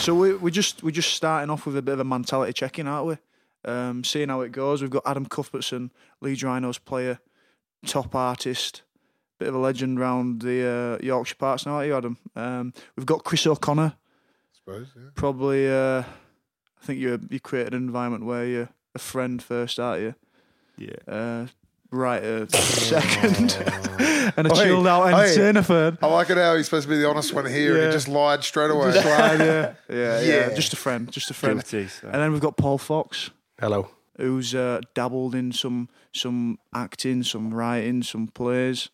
So we we just we're just starting off with a bit of a mentality check-in, aren't we? Um, seeing how it goes. We've got Adam Cuthbertson, Leeds Rhinos player, top artist, bit of a legend round the uh, Yorkshire parts now, aren't you, Adam? Um, we've got Chris O'Connor, I suppose, yeah. probably. Uh, I think you you created an environment where you're a friend first, aren't you? Yeah. Uh, right, uh, second, and a Oi, chilled out oi. entertainer third. I like it how he's supposed to be the honest one here, and Yeah. he just lied straight away. Just lied, yeah. yeah, yeah, Yeah. Just a friend, just a friend. Guilty. so. And then we've got Paul Fox, Hello. who's uh, dabbled in some some acting, some writing, some plays,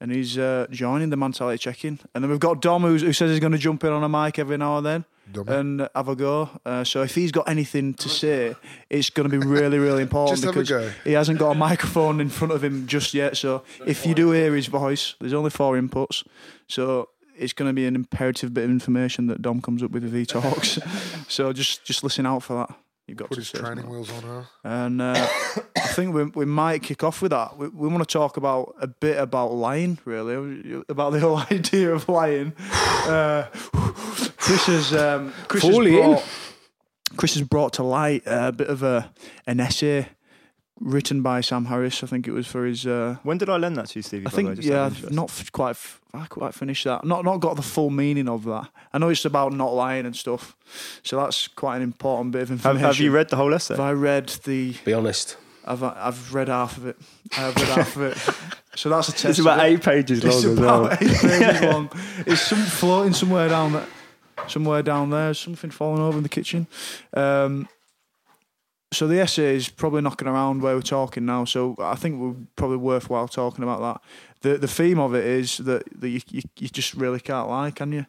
and he's uh, joining the mentality check-in. And then we've got Dom, who's, who says he's going to jump in on a mic every now and then And have a go. Uh, so if he's got anything to say, it's going to be really, really important Just have a because go. he hasn't got a microphone in front of him just yet. So if you do hear his voice, there's only four inputs. So it's going to be an imperative bit of information that Dom comes up with if he talks. so just just listen out for that. You've got Put to his say training something. wheels on her. And uh, I think we, we might kick off with that. We, we want to talk about a bit about lying, really, about the whole idea of lying. Uh, Chris has um, Chris has, Fully in. brought, Chris has brought to light a bit of a an essay written by Sam Harris. I think it was for his. Uh, When did I lend that to you, Stevie? I by the way, think just yeah, I've not f- quite f- I quite finished that. Not not got the full meaning of that. I know it's about not lying and stuff, so that's quite an important bit of information. have you read the whole essay? Have I read the? Be honest. I've I've read half of it. I've read half of it. So that's a test. It's about it. eight pages long It's as well. eight pages long. It's some floating somewhere down there. Somewhere down there, something falling over in the kitchen. Um, so the essay is probably knocking around where we're talking now. So I think we're probably worthwhile talking about that. The the theme of it is that, that you, you you just really can't lie, can you?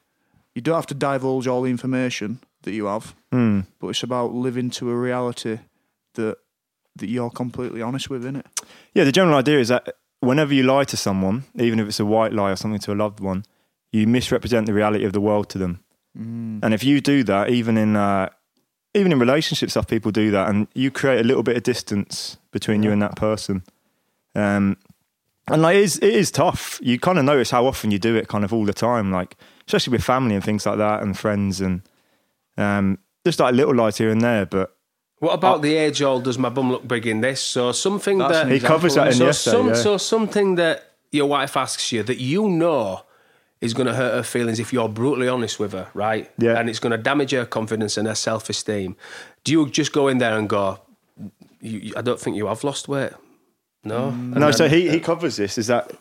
You don't have to divulge all the information that you have, Hmm. but it's about living to a reality that that you're completely honest with, isn't it? Yeah, the general idea is that whenever you lie to someone, even if it's a white lie or something to a loved one, you misrepresent the reality of the world to them. And if you do that, even in uh, even in relationship stuff, people do that, and you create a little bit of distance between you and that person. Um, and like it is, it is tough. You kind of notice how often you do it, kind of all the time, like especially with family and things like that, and friends, and um, just like little lies here and there. But What about the age old does my bum look big in this? So something that he covers that in so the some yeah. so something that your wife asks you that you know is going to hurt her feelings if you're brutally honest with her, right? Yeah. And it's going to damage her confidence and her self esteem. Do you just go in there and go, I don't think you have lost weight? No. Mm. And No, then- so he, he uh, covers this is that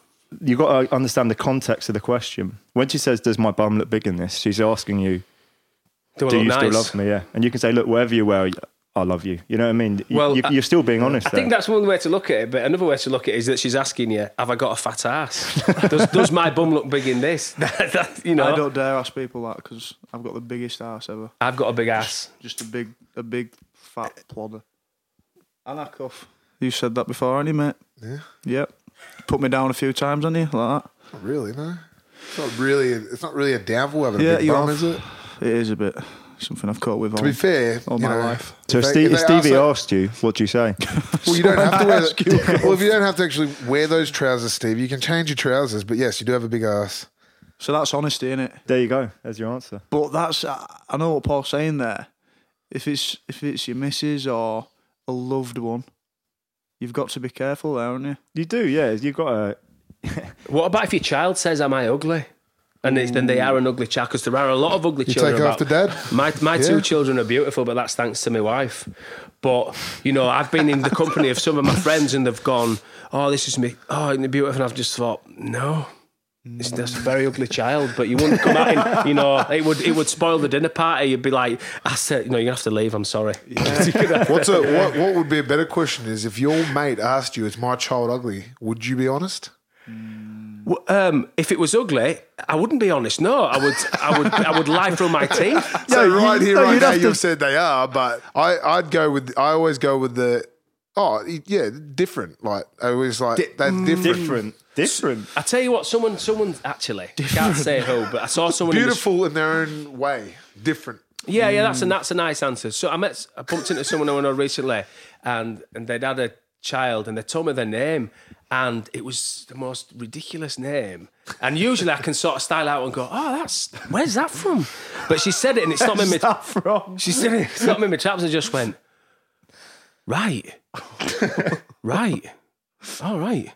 you've got to understand the context of the question. When she says, "Does my bum look big in this?" She's asking you, do, I "Do look you nice? still love me?" Yeah, and you can say, "Look, wherever you wear, I love you." You know what I mean? You, Well, you, you're still being honest. I think that's one way to look at it, but another way to look at it is that she's asking you, "Have I got a fat ass? does, does my bum look big in this?" That- that- you know, I don't dare ask people that because I've got the biggest ass ever. I've got a big ass. Just a big, a big fat plodder. And a cuff. You said that before, haven't you, mate? Yeah. Yep. Put me down a few times, haven't you? Like that. Not really, no. It's not really. It's not really a downfall having a Yeah, big bum, have. is it? It is a bit something I've caught with To all, be fair, all my know, life. So if, they- if if they Stevie ask asked you, what do you say? Well, you don't have to wear. Ask you. The, well, if you don't have to actually wear those trousers, Steve, you can change your trousers. But yes, you do have a big ass. So that's honesty, innit? there you go. There's your answer. But that's I I know what Paul's saying there. If it's if it's your missus or a loved one, you've got to be careful there, haven't you? You do, yeah. You've got to. What about if your child says, "Am I ugly?" And it's, then they hmm. are an ugly child because there are a lot of ugly You children. take about- after dad. My my Yeah. two children are beautiful, but that's thanks to my wife. But you know, I've been in the company of some of my friends, and they've gone, "Oh, this is me. Oh, isn't it beautiful?" And I've just thought, no. It's hmm. just a very ugly child, but you wouldn't come out in, you know, it would it would spoil the dinner party. You'd be like, I said, you know, you have to leave. I'm sorry. What's a what? What would be a better question is if your mate asked you, "Is my child ugly?" Would you be honest? W- Um, if it was ugly, I wouldn't be honest. No, I would, I would, I would lie through my teeth. So you- right here, no, right you'd now, have you've said they are, but I, I'd go with. I always go with the. Oh yeah, different. Like I always like they're different. Different. Different. I tell you what, someone, someone actually can't say who, but I saw someone in the Beautiful in their own way. Different. Yeah, yeah, that's a that's a nice answer. So I met, I bumped into someone I know recently, and and they'd had a child, and they told me their name, and it was the most ridiculous name. And usually I can sort of style out and go, "Oh, that's where's that from?" But she said it, and it's not me. that from? She said it, it's not me. My traps and just went, right, right, all right,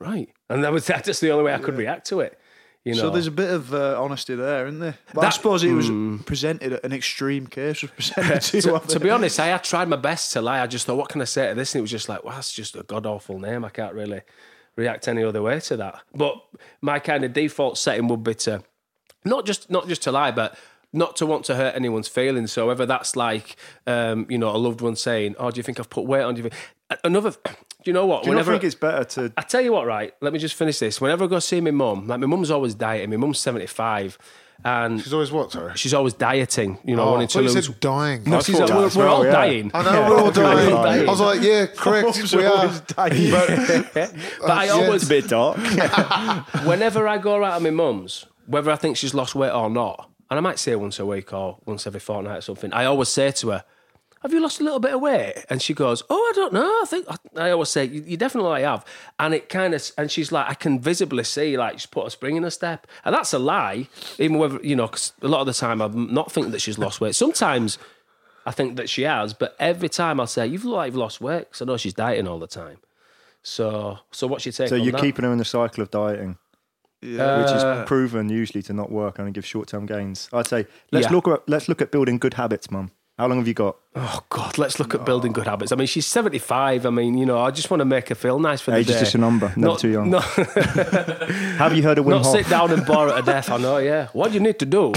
right, and that was that's just the only way I could react to it. You know, So there's a bit of uh, honesty there, isn't there? But I suppose it was presented at an extreme case was presented to, to, to be honest, I had tried my best to lie. I just thought, what can I say to this? And it was just like, well, that's just a god awful name. I can't really react any other way to that. But my kind of default setting would be to not just not just to lie, but not to want to hurt anyone's feelings. So whether that's like, um, you know, a loved one saying, "Oh, do you think I've put weight on?" Do you think another? Do you know what? Do you not think it's better to? I tell you what, right? Let me just finish this. Whenever I go see my mum, like my mum's always dieting. My mum's seventy five, and She's always what? Sorry. she's always dieting. You know, Oh, I wanting to thought you lose. said dying. No, she's, thought we're, we're well, all yeah. dying. I know we're all dying. dying. I was like, yeah, correct. we are. dying. But I always, a bit dark. whenever I go around to my mum's, whether I think she's lost weight or not, and I might say once a week or once every fortnight or something, I always say to her, "Have you lost a little bit of weight?" And she goes, "Oh, I don't know. I think I always say you, you definitely have." And it kind of, and she's like, I can visibly see like she's put a spring in her step, and that's a lie. Even whether you know, 'cause a lot of the time I'm not thinking that she's lost weight. Sometimes. I think that she has, but every time I'll say, "You've like you've lost weight," because I know she's dieting all the time. So, so what's your take? so you're that? keeping her in the cycle of dieting, Yeah. which Uh, is proven usually to not work and only give short-term gains. I'd say let's Yeah. look at let's look at building good habits, mum. How long have you got? Oh God, let's look at building good habits. I mean, she's seventy-five. I mean, you know, I just want to make her feel nice for the Age day. is just a number, never Not- too young. No, Have you heard of Wim not Hof? sit down and her to death. I know. Yeah. What do you need to do?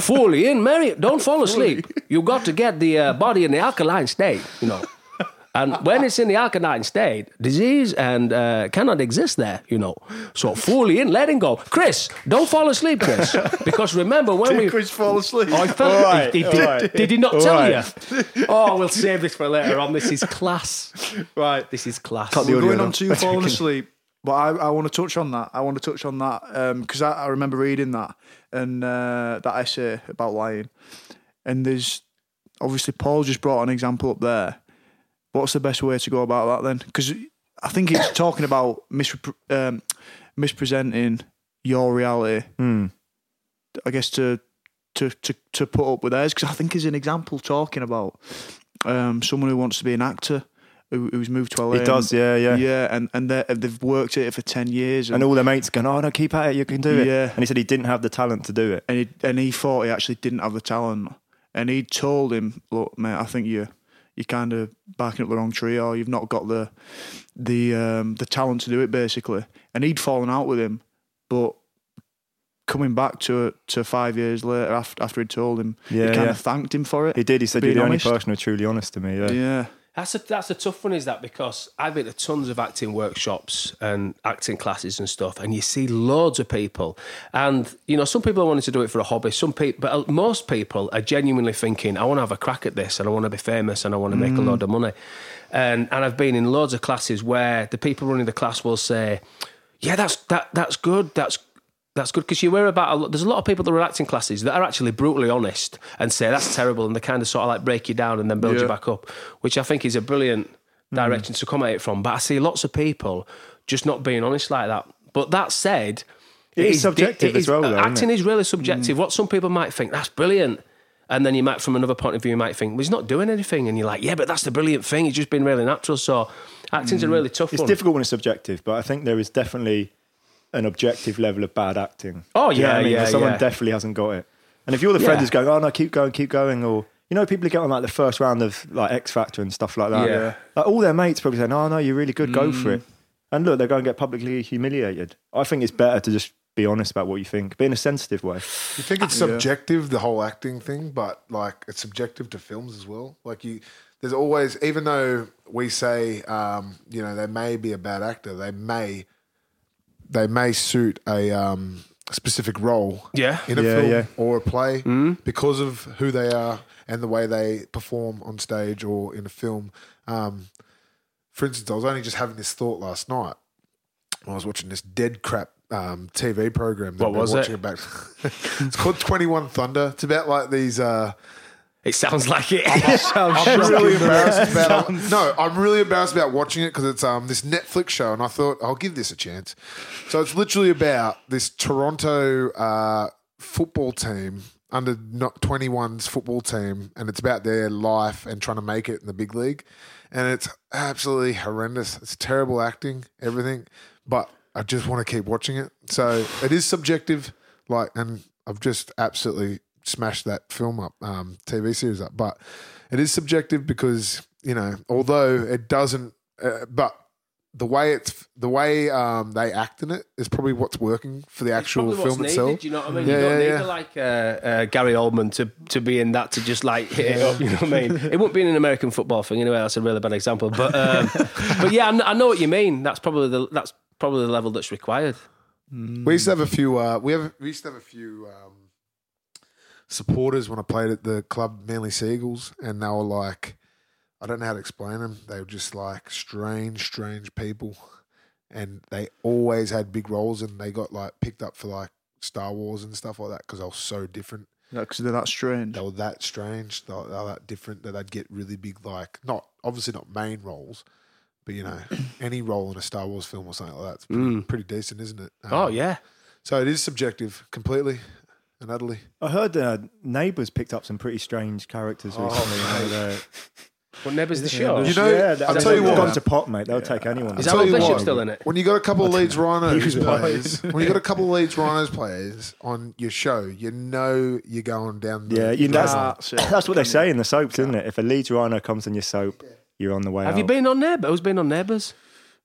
Fully in, Mary. Don't fall asleep. You've got to get the uh, body in the alkaline state. You know. And when it's in the alkaline state, disease and uh, cannot exist there, you know. So fully in, letting go. Chris, don't fall asleep, Chris, because remember when we Did Chris fall asleep? Oh, I felt, All right, he, he all did, right. did he not All tell right. you? Oh, we'll save this for later on. This is class. Right, this is class. Cut the We're audio going on to you falling asleep, but I, I want to touch on that. I want to touch on that because I, I remember reading that and uh, that essay about lying. And there's obviously Paul just brought an example up there. What's the best way to go about that then? Because I think it's talking about misrep- um, mispresenting your reality. Hmm. I guess to to to to put up with theirs because I think is an example talking about um, someone who wants to be an actor who, who's moved to LA. He does, and- yeah, yeah. yeah, and and they- they've worked at it for ten years, and And all their mates going, "Oh no, keep at it, you can do it." Yeah. And he said he didn't have the talent to do it. and he and he thought he actually didn't have the talent, and he told him, "Look, mate, I think you you're kind of barking up the wrong tree, or you've not got the the um, the talent to do it, basically." And he'd fallen out with him, but coming back to to five years later after after he'd told him, Yeah, he kind yeah. of thanked him for it. He did. He said, "You're the honest. only person who's truly honest to me." Yeah. yeah. That's a that's a tough one, is that? Because I've been to tons of acting workshops and acting classes and stuff, and you see loads of people, and you know some people are wanting to do it for a hobby. Some people, but uh, most people are genuinely thinking, "I want to have a crack at this, and I want to be famous, and I want to make a load of money." And and I've been in loads of classes where the people running the class will say, "Yeah, that's that that's good. That's that's good because you hear about a lot, there's a lot of people that are acting classes that are actually brutally honest and say that's terrible and they kind of sort of like break you down and then build you back up, which I think is a brilliant hmm. direction to come at it from. But I see lots of people just not being honest like that. But that said, It is subjective as well, though, acting it? is really subjective. Hmm. What some people might think that's brilliant. And then you might, from another point of view, you might think, well, he's not doing anything. And you're like, yeah, but that's the brilliant thing. He's just been really natural. So acting's a hmm. really tough It's one. difficult when it's subjective, but I think there is definitely an objective level of bad acting. Oh, Do you know yeah, I mean? yeah, someone yeah. definitely hasn't got it. And if you're the friend Yeah. who's going, "Oh no, keep going, keep going," or you know, people who get on like the first round of like X Factor and stuff like that. Yeah. Like all their mates probably saying, "Oh no, you're really good, go for it." And look, they're going to get publicly humiliated. I think it's better to just be honest about what you think, but in a sensitive way. You think it's subjective, the whole acting thing, but like it's subjective to films as well. Like you, there's always, even though we say, um, you know, they may be a bad actor, they may, they may suit a um, specific role, Yeah. in a Yeah, film yeah. or a play because of who they are and the way they perform on stage or in a film. Um, for instance, I was only just having this thought last night. I was watching this dead crap um, TV program. that What I've been was it? watching About, it's called Twenty One Thunder. It's about like these uh, It sounds like it. I'm really embarrassed about no. I'm really embarrassed about watching it because it's um this Netflix show, and I thought I'll give this a chance. So it's literally about this Toronto uh, football team under not 21's football team, and it's about their life and trying to make it in the big league, and it's absolutely horrendous. It's terrible acting, everything, but I just want to keep watching it. So it is subjective, like, and I've just absolutely smashed that film up, um, TV series up. But it is subjective because you know, although it doesn't, uh, but the way it's the way um, they act in it is probably what's working for the actual Probably what's film needed, itself. Do you know what I mean? Yeah, you don't yeah, need yeah. to like uh, uh, Gary Oldman to, to be in that to just like hit it up. You know what I mean? It wouldn't be an American football thing anyway. That's a really bad example, but um, but yeah, I I know what you mean. That's probably the that's probably the level that's required. We used to have a few. Uh, we have we used to have a few um, supporters when I played at the club Manly Sea Eagles, and they were like, I don't know how to explain them. They were just like strange, strange people, and they always had big roles, and they got like picked up for like Star Wars and stuff like that because they were so different. because they're that strange. They were that strange. They were, they were that different that they'd get really big, like not obviously not main roles. But you know, any role in a Star Wars film or something like that's pretty, Mm. pretty decent, isn't it? Um, Oh yeah, so it is subjective, completely and utterly. I heard uh, Neighbours picked up some pretty strange characters Oh, recently. you know, they're- but Neb's the show. You know, yeah, I'll they've tell you what. gone to pot, mate. They'll take anyone. Is I'll Alan Bishop what. still in it? When you got a couple of Leeds Rhinos players, when you got a couple of Leeds Rhinos players on your show, you know you're going down. The, yeah, you, that's, That's it. that's what they say in the soaps, isn't it? If a Leeds Rhino comes on your soap, you're on the way Have out. you been on Neighbours? Who's been on Neighbours?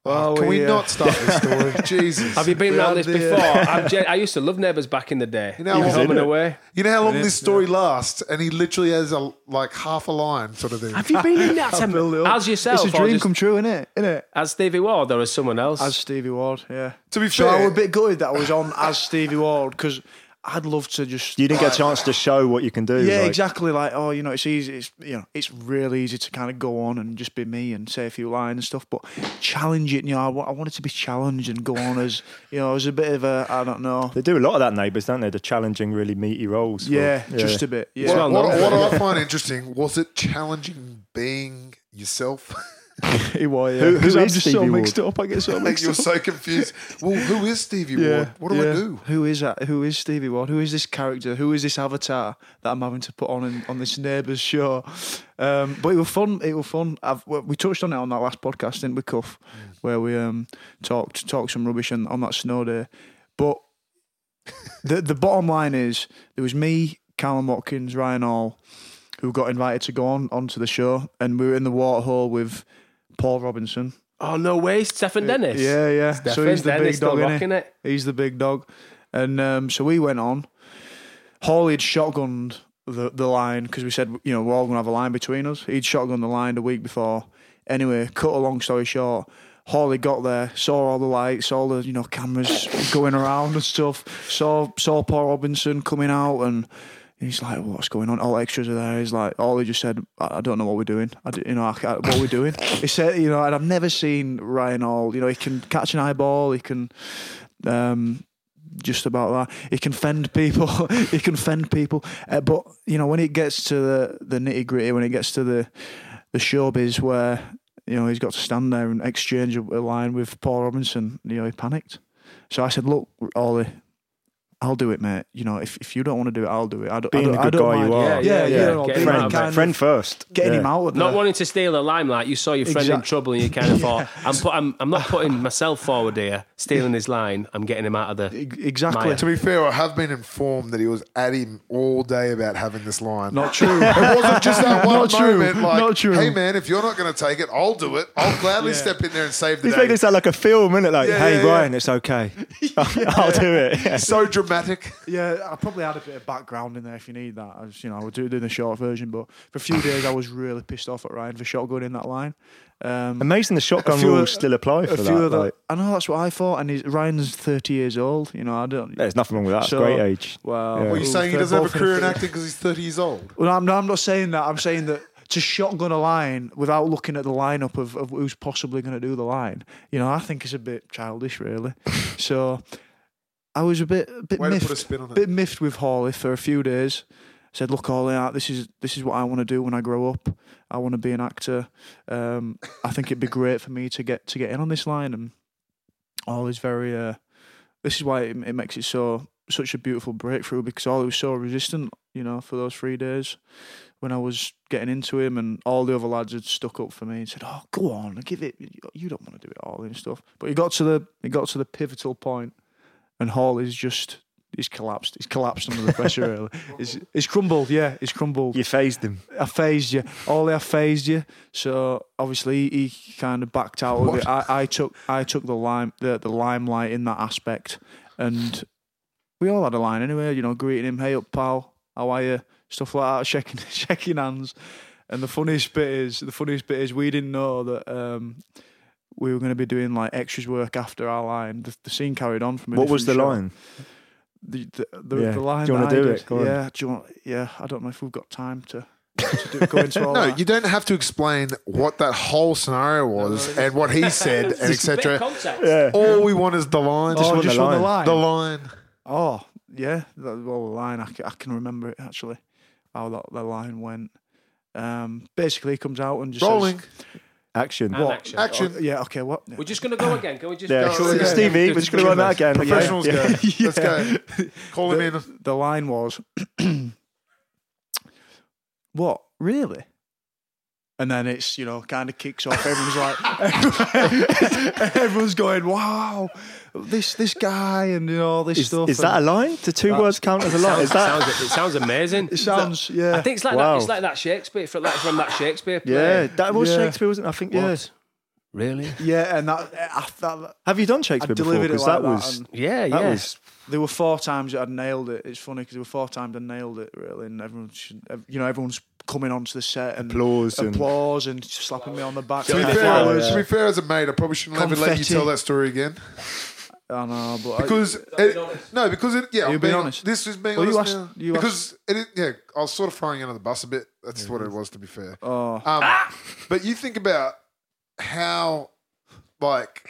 Well, Can we uh, not start this story? Jesus. Have you been We around this the, before? I'm gen- I used to love Neighbours back in the day. You know Even what? home and away. You know how long this story lasts, and he literally has a like half a line sort of thing. Have you been in that? I'll build it up. As yourself, It's a or dream just come true, isn't it? Isn't it? as Stevie Ward or as someone else? As Stevie Ward, yeah. To be So I fair- was a bit gutted that I was on as Stevie Ward because I'd love to just. You didn't get a chance to show what you can do. Yeah, like- exactly. Like, oh, you know, it's easy. It's you know, it's really easy to kind of go on and just be me and say a few lines and stuff. But challenge it, you know, I, wa- I wanted to be challenged and go on as you know, as a bit of a, I don't know, They do a lot of that, neighbours, don't they? The challenging, really meaty roles. for- yeah, just a bit. Yeah, what, well what, what I find interesting was it challenging being yourself. he was. Yeah. Who- who 'Cause I'm is just so Stevie mixed up. I get so like mixed you're up. so confused. Well, who is Stevie Ward? What do I do? Who is that? Who is Stevie Ward? Who is this character? Who is this avatar that I'm having to put on in, on this neighbours show? Um, but it was fun. It was fun. I've, we touched on it on that last podcast, didn't we, Cuff? Where we um, talked talked some rubbish on, on that snow day. But the the bottom line is there was me, Kallum Watkins, Ryan Hall, who got invited to go on onto the show, and we were in the waterhole with Paul Robinson. oh no way, Stefan Dennis. Yeah, yeah. Stefan so he's the Dennis big dog, rocking it. He's the big dog. And um, so we went on. Hawley had shotgunned the, the line because we said, you know, we're all going to have a line between us. He'd shotgunned the line the week before. Anyway, cut a long story short, Hawley got there, saw all the lights, all the, you know, cameras going around and stuff, saw, saw Paul Robinson coming out and he's like, what's going on? All extras are there. He's like, all he just said, I, I don't know what we're doing. I, you know, I, can't- what we're doing. he said, you know, and I've never seen Ryan Hall, you know, he can catch an eyeball, he can, um, just about that. He can fend people. he can fend people. Uh, but you know, when it gets to the, the nitty gritty, when it gets to the the showbiz where you know he's got to stand there and exchange a, a line with Paul Robinson, you know, he panicked. So I said, "Look, Ollie, I'll do it, mate. You know, if, if you don't want to do it, I'll do it. I don't, Being I don't, the I good don't guy mind. you are. Yeah, Yeah, yeah, yeah, you know, get being him Friend, out kind of- friend first. getting Yeah. him out of Not wanting to steal the limelight, you saw your friend in trouble and you kind of thought, I'm, put, I'm, I'm not putting myself forward here, stealing his line, I'm getting him out of the. Exactly. Maya. To be fair, I have been informed that he was at him all day about having this line. Not true. It wasn't just that one Not true. moment. Like, Not true. hey man, if you're not going to take it, I'll do it. I'll gladly step in there and save the He's day. making it sound like a film, isn't it? Like, Yeah, hey, yeah, yeah. Ryan, it's okay. I'll do it. So dramatic. Yeah, I probably had a bit of background in there if you need that. I was, you know, I would do, do the short version, but for a few days I was really pissed off at Ryan for shotgunning that line. Um, Amazing the shotgun few rules still apply for a few that. of the, like, I know that's what I thought, and he's, Ryan's thirty years old. You know, I don't. there's nothing wrong with that. It's So- great age. Well, Yeah. Were you ooh, saying he doesn't have a career in acting because he's 30 years old? Well, I'm, no, I'm not saying that. I'm saying that to shotgun a line without looking at the lineup of, of who's possibly going to do the line, you know, I think is a bit childish, really. so I was a bit, a bit Way miffed, put a spin on it. bit miffed with Hawley for a few days. I said, "Look, out. This is this is what I want to do when I grow up. I want to be an actor. Um, I think it'd be great for me to get to get in on this line." And is very. Uh, this is why it, it makes it so such a beautiful breakthrough because all was so resistant, you know, for those three days when I was getting into him, and all the other lads had stuck up for me and said, "Oh, go on, give it. You don't want to do it all and stuff." But he got to the he got to the pivotal point, and Hall is just he's collapsed. He's collapsed under the pressure. really. He's, he's crumbled. Yeah, he's crumbled. You phased him. I phased you. Ollie, I phased you. So obviously he kind of backed out of it. I, I took I took the lime the, the limelight in that aspect, and we all had a line anyway. You know, greeting him, "Hey up, pal, how are you?" Stuff like that, shaking shaking hands. And the funniest bit is the funniest bit is we didn't know that. Um, we were going to be doing like extras work after our line. The, the scene carried on from. A What was the different shot. line? The the, the, Yeah. the line. Do you wanna do did- it? Go on. yeah. Do you want? Yeah. I don't know if we've got time to, to do, go into all No, that. you don't have to explain what that whole scenario was and what he said and Just a bit of etc. context. Yeah. All we want is the line. oh, want just the on the line. line. the line. Oh, yeah. The, well, the line, I can, I can remember it actually, how that the line went. Um, basically, he comes out and just Rolling. Says, Action. And What? action. Action. oh, yeah, okay, what? We're just going to go again. Can we just Yeah, go? sure, Steve, yeah. Stevie, we're just going to run that again. Professionals Yeah. go. Let's go. Call him in. The line was, what? Really? And then it's, you know, kind of kicks off. Everyone's like, everyone's going, wow, this this guy and, you know, all this Is, stuff. is that a line? Do two words count as a line? Is It that? sounds, it sounds amazing. It sounds, yeah. I think it's like Wow. that. It's like that Shakespeare from, like from that Shakespeare play. Yeah, that was Yeah. Shakespeare, wasn't it? I think. Yeah. What? Really? Yeah, and that, I, that Have you done I Shakespeare before? delivered it Because like that that. was and Yeah, that yeah. was there were four times that I'd nailed it. It's funny because there were four times I nailed it really, and everyone, should, you know, everyone's coming onto the set and Applause and- applause and slapping me on the back. To be, fair, flowers. to be fair, as a mate, I probably shouldn't ever let you tell that story again I know, but I- because it, no, because it, yeah, you I'm being honest? This is being Well, you honest asked- you because it, is- yeah, I was sort of throwing you under the bus a bit. That's what it was, to be fair. oh, Um, But you think about how like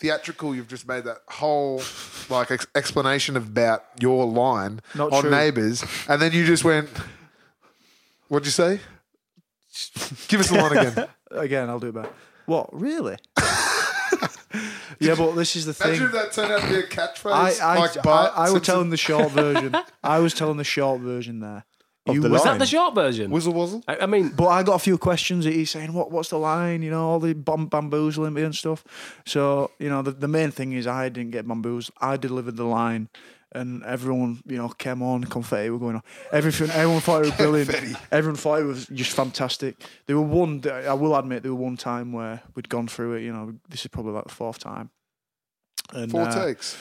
theatrical you've just made that whole like ex- explanation about your line Not on true. Neighbours, and then you just went, "What'd you say?" Give us the line again. again, I'll do it back. What really? Yeah, but this is the thing. Imagine if that turned out to be a catchphrase. I, I, like I, Bart I was telling the short version. I was telling the short version there. Of You the were- Is that the short version? Whizzle Wuzzle. I, I mean, But I got a few questions. He's saying, "What? What's the line?" You know, all the bam- bamboozling me and stuff. So you know, the, the main thing is I didn't get bamboozled. I delivered the line, and everyone, you know, came on. Confetti were going on. Everything. Everyone thought it was brilliant. everyone thought it was just fantastic. There were one. I will admit, there were one time where we'd gone through it. You know, this is probably like the fourth time. And, Four uh, takes.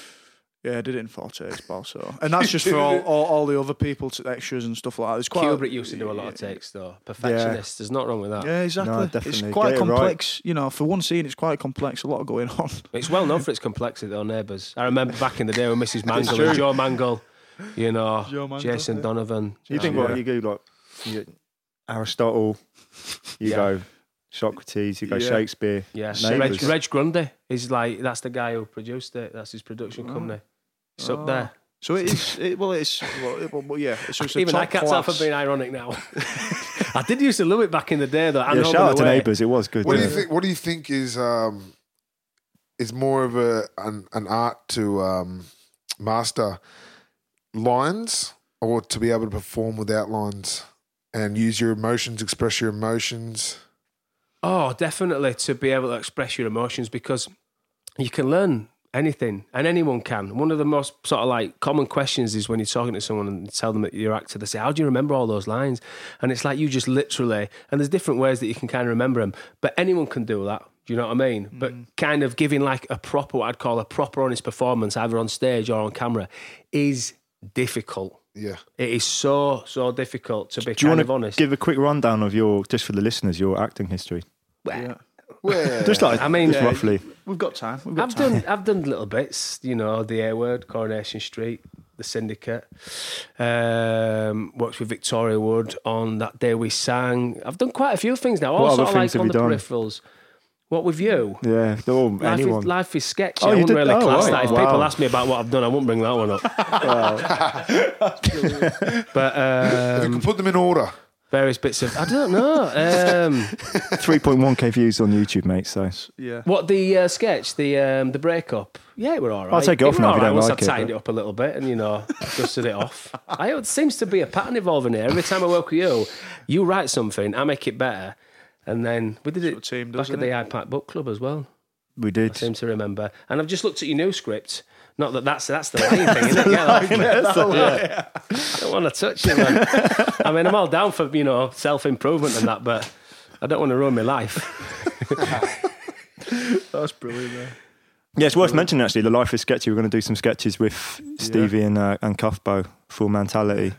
Yeah, I did it in four takes, pal. So, and that's just for all, all, all the other people, to extras and stuff like that. There's quite a- Kubrick used to do a lot of takes, though. Perfectionist. There's not wrong with that. Yeah, exactly. No, it's quite Get it right. complex. You know, for one scene, it's quite complex. A lot going on. It's well known for its complexity, though, Neighbours. I remember back in the day with Mrs. Mangle and Joe Mangle, you know, Mangle, Jason yeah. Donovan. You think Yeah. what you go like you, Aristotle, you Yeah. go Socrates, you go Yeah. Shakespeare. Yeah, Reg, Reg Grundy is like that's the guy who produced it. That's his production oh. company. It's up there. So it is. It, well, it's. Well, it, well, yeah. It's just a Even top I can't tell for class. being ironic now. I did used to love it back in the day, though. I Yeah, know shout out to. Neighbours. It was good. What do you yeah. think? What do you think is um, is more of a an, an art to um, master lines, or to be able to perform without lines and use your emotions, express your emotions? Oh, definitely to be able to express your emotions because you can learn anything and anyone can. One of the most sort of like common questions is when you're talking to someone and tell them that you're an actor, they say, How do you remember all those lines? And it's like you just literally, and there's different ways that you can kind of remember them, but anyone can do that. Do you know what I mean? But mm. kind of giving like a proper, what I'd call a proper honest performance, either on stage or on camera, is difficult. Yeah. It is so, so difficult to be Do you kind want of to honest. give a quick rundown of your, just for the listeners, your acting history? Yeah. Well, Just like, I mean- just Yeah. roughly. We've got time. We've got I've time. done I've done little bits, you know, the A word, Coronation Street, the Syndicate. Um, worked with Victoria Wood on that day we sang. I've done quite a few things now. All What sort other of like things have on you the done? peripherals. What with you? Yeah, or Life anyone. is, life is sketchy. Oh, I you wouldn't did- really oh, class right. that. If Wow. people ask me about what I've done, I wouldn't bring that one up. but If you um, can put them in order. Various bits of I don't know. Um, 3.1k views on YouTube, mate. So Yeah. what the uh, sketch, the um, the breakup? Yeah, it were all right. I'll take it off were now if all you right don't once like I it, tightened but- it up a little bit and you know dusted it off. I it seems to be a pattern evolving here. Every time I work with you, you write something, I make it better, and then we did it what team back does, at the isn't Hyde Park Book Club as well. we I did. seem to remember. And I've just looked at your new script. Not that that's that's the main thing, isn't it? Get off me. Yeah. don't want to touch it, man. I mean, I'm all down for you know self improvement and that, but I don't want to ruin my life. That's brilliant. There. Yeah, it's worth mentioning actually. The life is sketchy. We're going to do some sketches with Stevie and uh, and Cuffbo. Full mentality.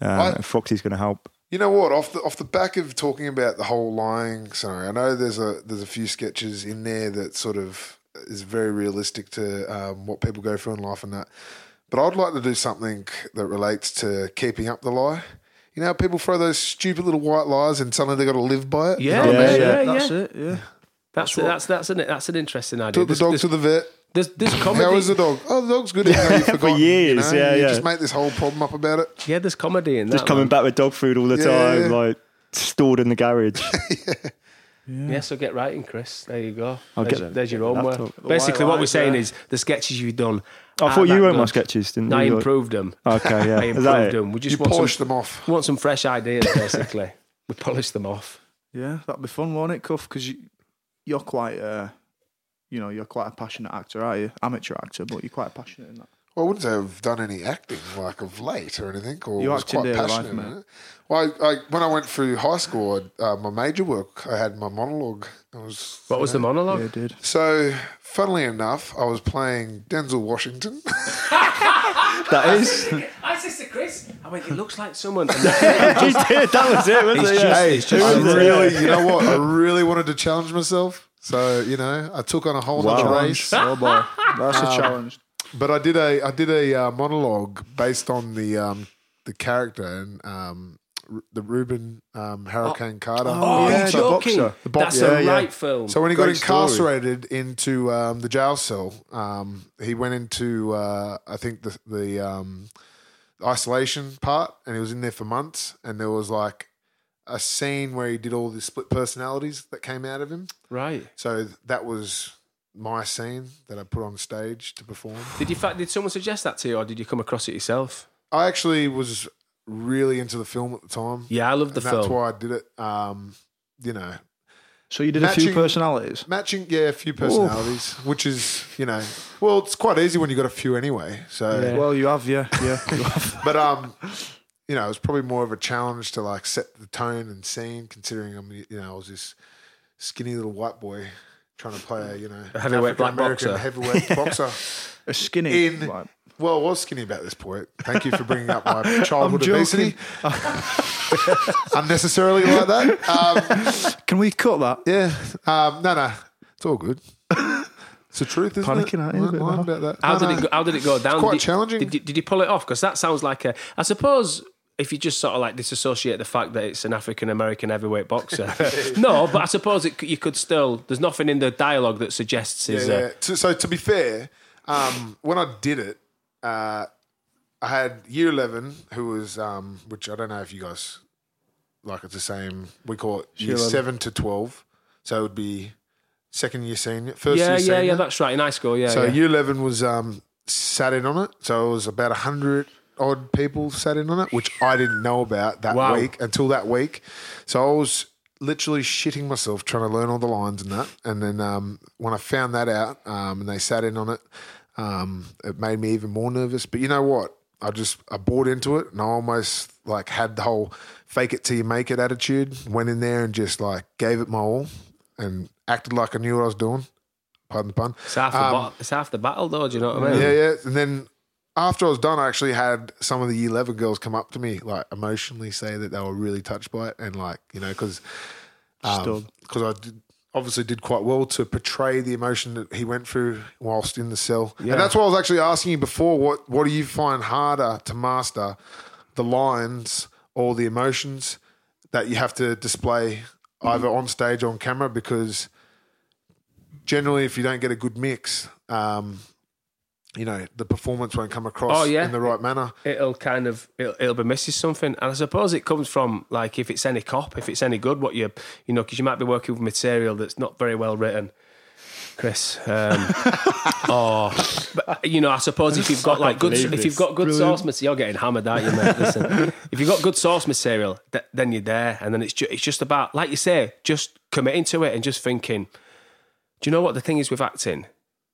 Uh, I- and Foxy's going to help. You know what? Off the off the back of talking about the whole lying scenario, I know there's a there's a few sketches in there that sort of is very realistic to um, what people go through in life and that. But I'd like to do something that relates to keeping up the lie. You know, people throw those stupid little white lies and suddenly they got to live by it. You Yeah, know what I Yeah, mean? yeah. yeah, That's yeah. it. Yeah. That's that's that's an that's an interesting idea. Took the dog there's, to the vet. This there's comedy. How is the dog? Oh, the dog's good. Even though you forgot, years, You, know? yeah, you yeah. just make this whole problem up about it. Yeah, there's comedy in that. Just coming man. back with dog food all the Yeah, time, yeah. like stored in the garage. Yeah, so get writing, Chris. There you go. I'll there's, get- there's your get own work. Basically, what we're saying yeah. is the sketches you've done. I thought you wrote my sketches, didn't I you? I improved them. Okay, yeah. I improved them. We You just want polish some, them off. We want some fresh ideas, basically. we polish them off. Yeah, that'd be fun, won't it, Cuff? Because you, you're quite, uh, you know, you're quite a passionate actor, aren't you? Amateur actor, but you're quite passionate in that. Well, I wouldn't say I've done any acting like of late or anything, or You was quite daily life, passionate in it. Well, I, I, when I went through high school, I, uh, my major work, I had my monologue. I was What was the monologue? Yeah, did. so. Funnily enough, I was playing Denzel Washington. That is. I said to Chris, I went, it looks like someone. And you did. That was it, wasn't It's it? just- Yeah. hey, I really, you know what? I really wanted to challenge myself. So you know, I took on a whole Wow. other race. Oh boy, that's Um, a challenge. But I did a I did a uh, monologue based on the um, the character and um, R- the Rubin um, Hurricane Carter. oh, yeah, you're the joking. boxer. The That's boxer. a Yeah, yeah. film. So when he got Great story. incarcerated into um, the jail cell, um, he went into uh, I think the the um, isolation part, and he was in there for months. And there was like a scene where he did all the split personalities that came out of him. right. So that was my scene that I put on stage to perform. Did you fa- did someone suggest that to you, or did you come across it yourself? I actually was really into the film at the time. Yeah, I loved the and that's why I did it. Um, you know, So you did a few personalities. matching, yeah, a few personalities, which is, you know, well, it's quite easy when you got a few anyway. So, Yeah. Well, you have, yeah, yeah. Have. but um, you know, it was probably more of a challenge to like set the tone and scene, considering I'm, you know, I was this skinny little white boy trying to play a, you know, A heavyweight black boxer. heavyweight boxer. A skinny. In- like, Well, I was skinny about this point. Thank you for bringing up my childhood joking. obesity. Unnecessarily like that. Um, can we cut that? yeah. Um, no, no. It's all good. It's the truth, isn't it? Panicking, aren't you, a Lying- bit lying now? about that. How No, did no. it go, how did it go down? quite did you, challenging. Did you, did you pull it off? Because that sounds like a. I suppose if you just sort of like disassociate the fact that it's an African American heavyweight boxer. no, but I suppose it, you could still. There's nothing in the dialogue that suggests Yeah, is. yeah. Uh, So, so to be fair, um, when I did it, uh, I had year eleven, who was, um, which I don't know if you guys like. It's the same. We call it year 11. seven to twelve. So it would be second year senior, first yeah, year senior. yeah, yeah. That's right. In high school, yeah. so yeah. year eleven was um, sat in on it. So it was about hundred odd people sat in on it, which I didn't know about that Wow. week until that week. So I was literally shitting myself trying to learn all the lines and that. And then um, when I found that out um, and they sat in on it, um, it made me even more nervous. But you know what? I just I bought into it and I almost like had the whole fake it till you make it attitude. Went in there and just like gave it my all and acted like I knew what I was doing. Pardon the pun. it's half the um, bat- it's half the battle, though. Do you know what I mean? Yeah, yeah. And then after I was done, I actually had some of the year 11 girls come up to me, like emotionally say that they were really touched by it. And like, you know, because Stud. because I did, obviously did quite well to portray the emotion that he went through whilst in the cell. Yeah. And that's why I was actually asking you before what, what do you find harder to master the lines or the emotions that you have to display either on stage or on camera? Because generally, if you don't get a good mix, um, you know, the performance won't come across Oh, yeah. in the right manner. it'll kind of it'll, it'll be missing something. And i suppose it comes from like if it's any cop if it's any good what you you know because you might be working with material that's not very well written chris um or but, you know i suppose if you've got like good believe if you've got good source material you're getting hammered aren't you mate? Listen if you've got good source material th- then you're there. And then it's ju- it's just about like you say just committing to it and just thinking do you know what the thing is with acting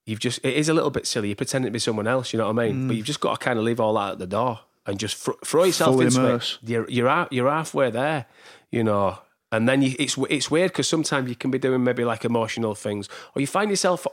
you've just it is a little bit silly. You're pretending to be someone else. You know what I mean? Mm. But you've just got to kind of leave all that at the door and just fr- throw yourself Fully into immerse. it. You're you're out, you're halfway there. You know. And then you, it's it's weird because sometimes you can be doing maybe like emotional things, or you find yourself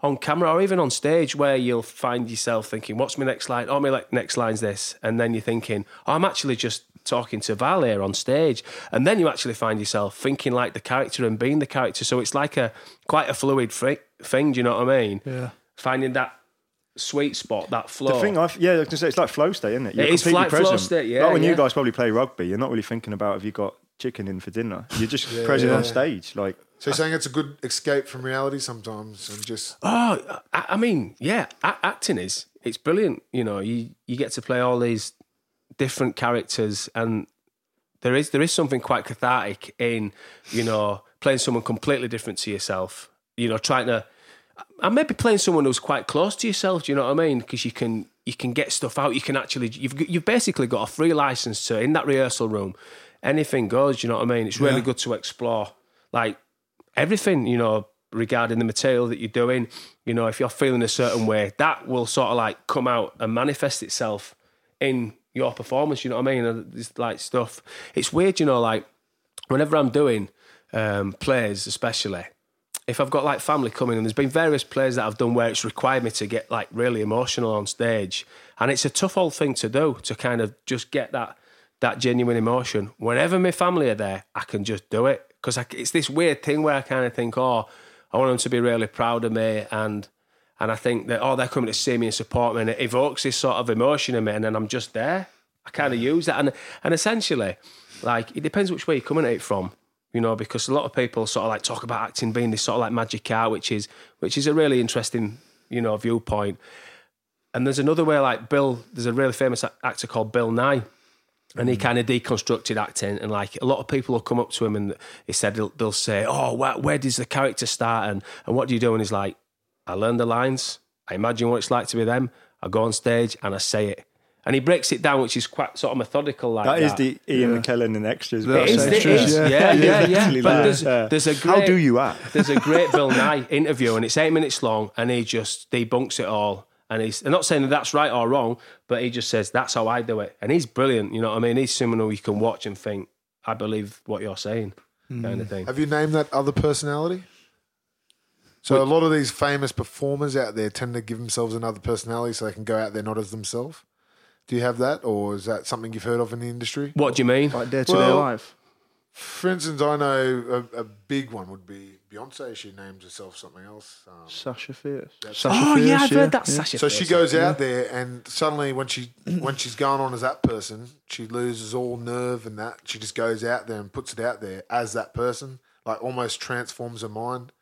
on camera or even on stage where you'll find yourself thinking, "What's my next line? Oh, my like next line's this," and then you're thinking, oh, "I'm actually just talking to Val here on stage," and then you actually find yourself thinking like the character and being the character. So it's like a quite a fluid fri- thing. Do you know what I mean? Yeah. Finding that sweet spot, that flow. The thing, I yeah, I was gonna say it's like flow state, isn't it? You're It is completely like flow state, yeah, Like when yeah. you guys probably play rugby, you're not really thinking about have you got chicken in for dinner. You're just present yeah. on stage. Like So you're saying it's a good escape from reality sometimes, and just Oh, I, I mean, yeah, acting is it's brilliant. You know, you you get to play all these different characters, and there is there is something quite cathartic in you know playing someone completely different to yourself. You know, trying to and maybe playing someone who's quite close to yourself. Do you know what I mean? Because you can you can get stuff out. You can actually you've you've basically got a free license to in that rehearsal room. Anything goes. Do you know what I mean? It's really Yeah. good to explore like everything. You know regarding the material that you're doing. You know if you're feeling a certain way, that will sort of like come out and manifest itself in your performance. You know what I mean? It's like stuff. It's weird. You know, like whenever I'm doing um, plays, especially if I've got like family coming, and there's been various plays that I've done where it's required me to get like really emotional on stage, and it's a tough old thing to do to kind of just get that that genuine emotion. Whenever my family are there, I can just do it because it's this weird thing where I kind of think, oh, I want them to be really proud of me, and and I think that oh, they're coming to see me and support me, and it evokes this sort of emotion in me, and then I'm just there. I kind of use that, and and essentially, like it depends which way you're coming at it from you know, because a lot of people sort of like talk about acting being this sort of like magic art, which is which is a really interesting, you know, viewpoint. And there's another way, like Bill. There's a really famous actor called Bill Nighy, and he mm. kind of deconstructed acting. And like a lot of people will come up to him and he said they'll, they'll say, "Oh, where, where does the character start?" And and what do you do? And he's like, "I learn the lines. I imagine what it's like to be them. I go on stage and I say it." And he breaks it down, which is quite sort of methodical. Like that that is the Ian McKellen in extras. That it is, That's it extras, is. yeah. Yeah, yeah, yeah. But that, there's, yeah. there's a great, How do you act? There's a great Bill Nighy interview, and it's eight minutes long, and he just debunks it all. And he's I'm not saying that that's right or wrong, but he just says that's how I do it, and he's brilliant. You know what I mean? He's someone who you can watch and think, I believe what you're saying, kind of hmm. thing. have you named that other personality? So a lot of these famous performers out there tend to give themselves another personality so they can go out there not as themselves. Do you have that, or is that something you've heard of in the industry? What do you mean? Like day to day Well, life. For instance, I know a, a big one would be Beyonce. She names herself something else. Um, Sasha Fierce. Sasha Oh Fierce, yeah, I've heard that. yeah. Sasha so she Fierce. goes out there, and suddenly, when she when she's gone on as that person, she loses all nerve and that. She just goes out there and puts it out there as that person, like almost transforms her mind.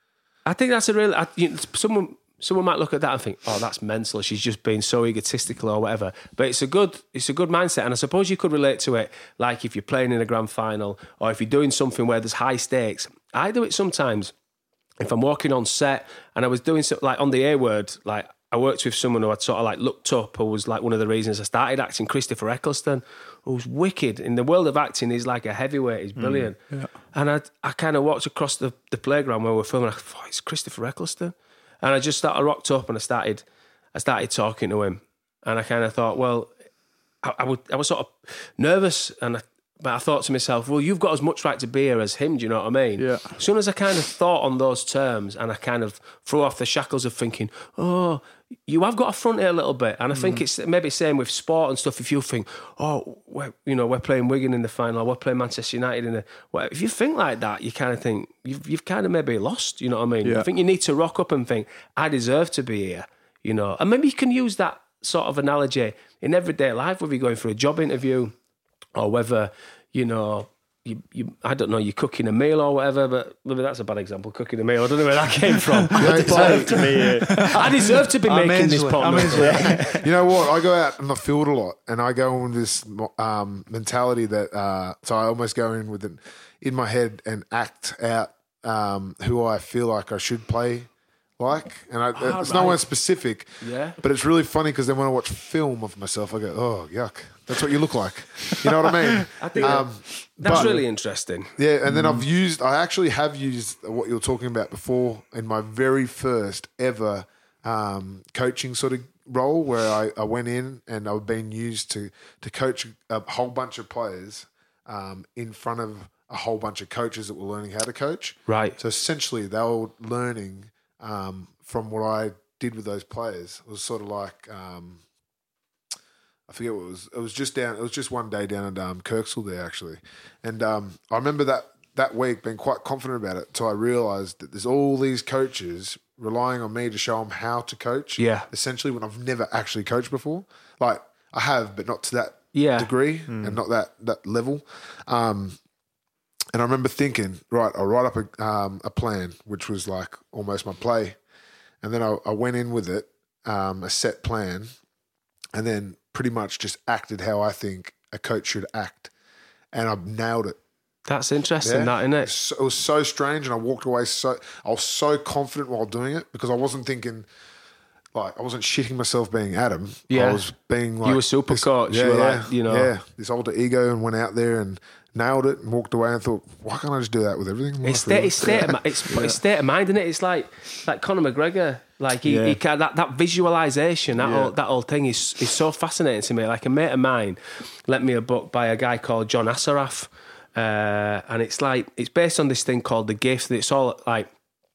I think that's a real. I, you know, someone someone might look at that and think, "Oh, that's mental. She's just being so egotistical or whatever." But it's a good it's a good mindset, and I suppose you could relate to it. Like if you're playing in a grand final, or if you're doing something where there's high stakes. I do it sometimes. If I'm walking on set and I was doing something like on the A word, like I worked with someone who I'd sort of like looked up, or was like one of the reasons I started acting, Christopher Eccleston, who's wicked in the world of acting. He's like a heavyweight. He's mm. brilliant. Yeah, And I, I kind of walked across the, the playground where we we're filming. I thought, "Oh, it's Christopher Eccleston, and I just started I rocked up and I started, I started talking to him, and I kind of thought, well, I, I would, I was sort of nervous, and I, but I thought to myself, well, you've got as much right to be here as him. Do you know what I mean? Yeah. As soon as I kind of thought on those terms, and I kind of threw off the shackles of thinking, oh, you have got a front here a little bit, and I think hmm. it's maybe same with sport and stuff. If you think, oh, we're, you know, we're playing Wigan in the final, or we're playing Manchester United in the, well, if you think like that, you kind of think you've you've kind of maybe lost. You know what I mean? Yeah. I think you need to rock up and think, I deserve to be here. You know, and maybe you can use that sort of analogy in everyday life, whether you're going for a job interview or whether you know you, you, I don't know, you're cooking a meal or whatever, but maybe that's a bad example. Cooking a meal, I don't know where that came from. I deserve to me, uh, I deserve to be I'm making this Ainsley. pot. You know what? I go out in the field a lot, and I go in with this um, mentality that uh, so I almost go in with it in my head and act out um, who I feel like I should play like, and I, it's no right. one specific. Yeah. But it's really funny because then when I watch film of myself, I go, "Oh, yuck! That's what you look like." You know what I mean? I think Um, that's but- really interesting. Yeah, and then I've used, I actually have used what you were talking about before in my very first ever um, coaching sort of role where I, I went in and I've been used to, to coach a whole bunch of players um, in front of a whole bunch of coaches that were learning how to coach. Right. So essentially, they were learning um, from what I did with those players. It was sort of like, um, I forget what it was. It was just down. It was just one day down at um, Kirksville there actually, and um, I remember that that week being quite confident about it. Until I realised that there's all these coaches relying on me to show them how to coach. Yeah. Essentially, when I've never actually coached before, like I have, but not to that Yeah. degree and not that that level. Um, and I remember thinking, right, I'll write up a, um, a plan, which was like almost my play. And then I, I went in with it, um, a set plan, and then pretty much just acted how I think a coach should act. And I nailed it. That's interesting, that, isn't it? So- it was so strange, and I walked away so I was so confident while doing it because I wasn't thinking like I wasn't shitting myself being Adam. Yeah. I was being like you were super this- coach. You Yeah, were yeah, like, you know- yeah, this alter ego, and went out there and nailed it and walked away and thought, why can't I just do that with everything? It's state, it's state, of, mi- it's, it's state of mind, isn't it? It's like like Conor McGregor, like he, Yeah. he can, that that visualization, that whole that whole thing is is so fascinating to me. Like a mate of mine lent me a book by a guy called John Assaraf, uh, and it's like it's based on this thing called the gift. That it's all like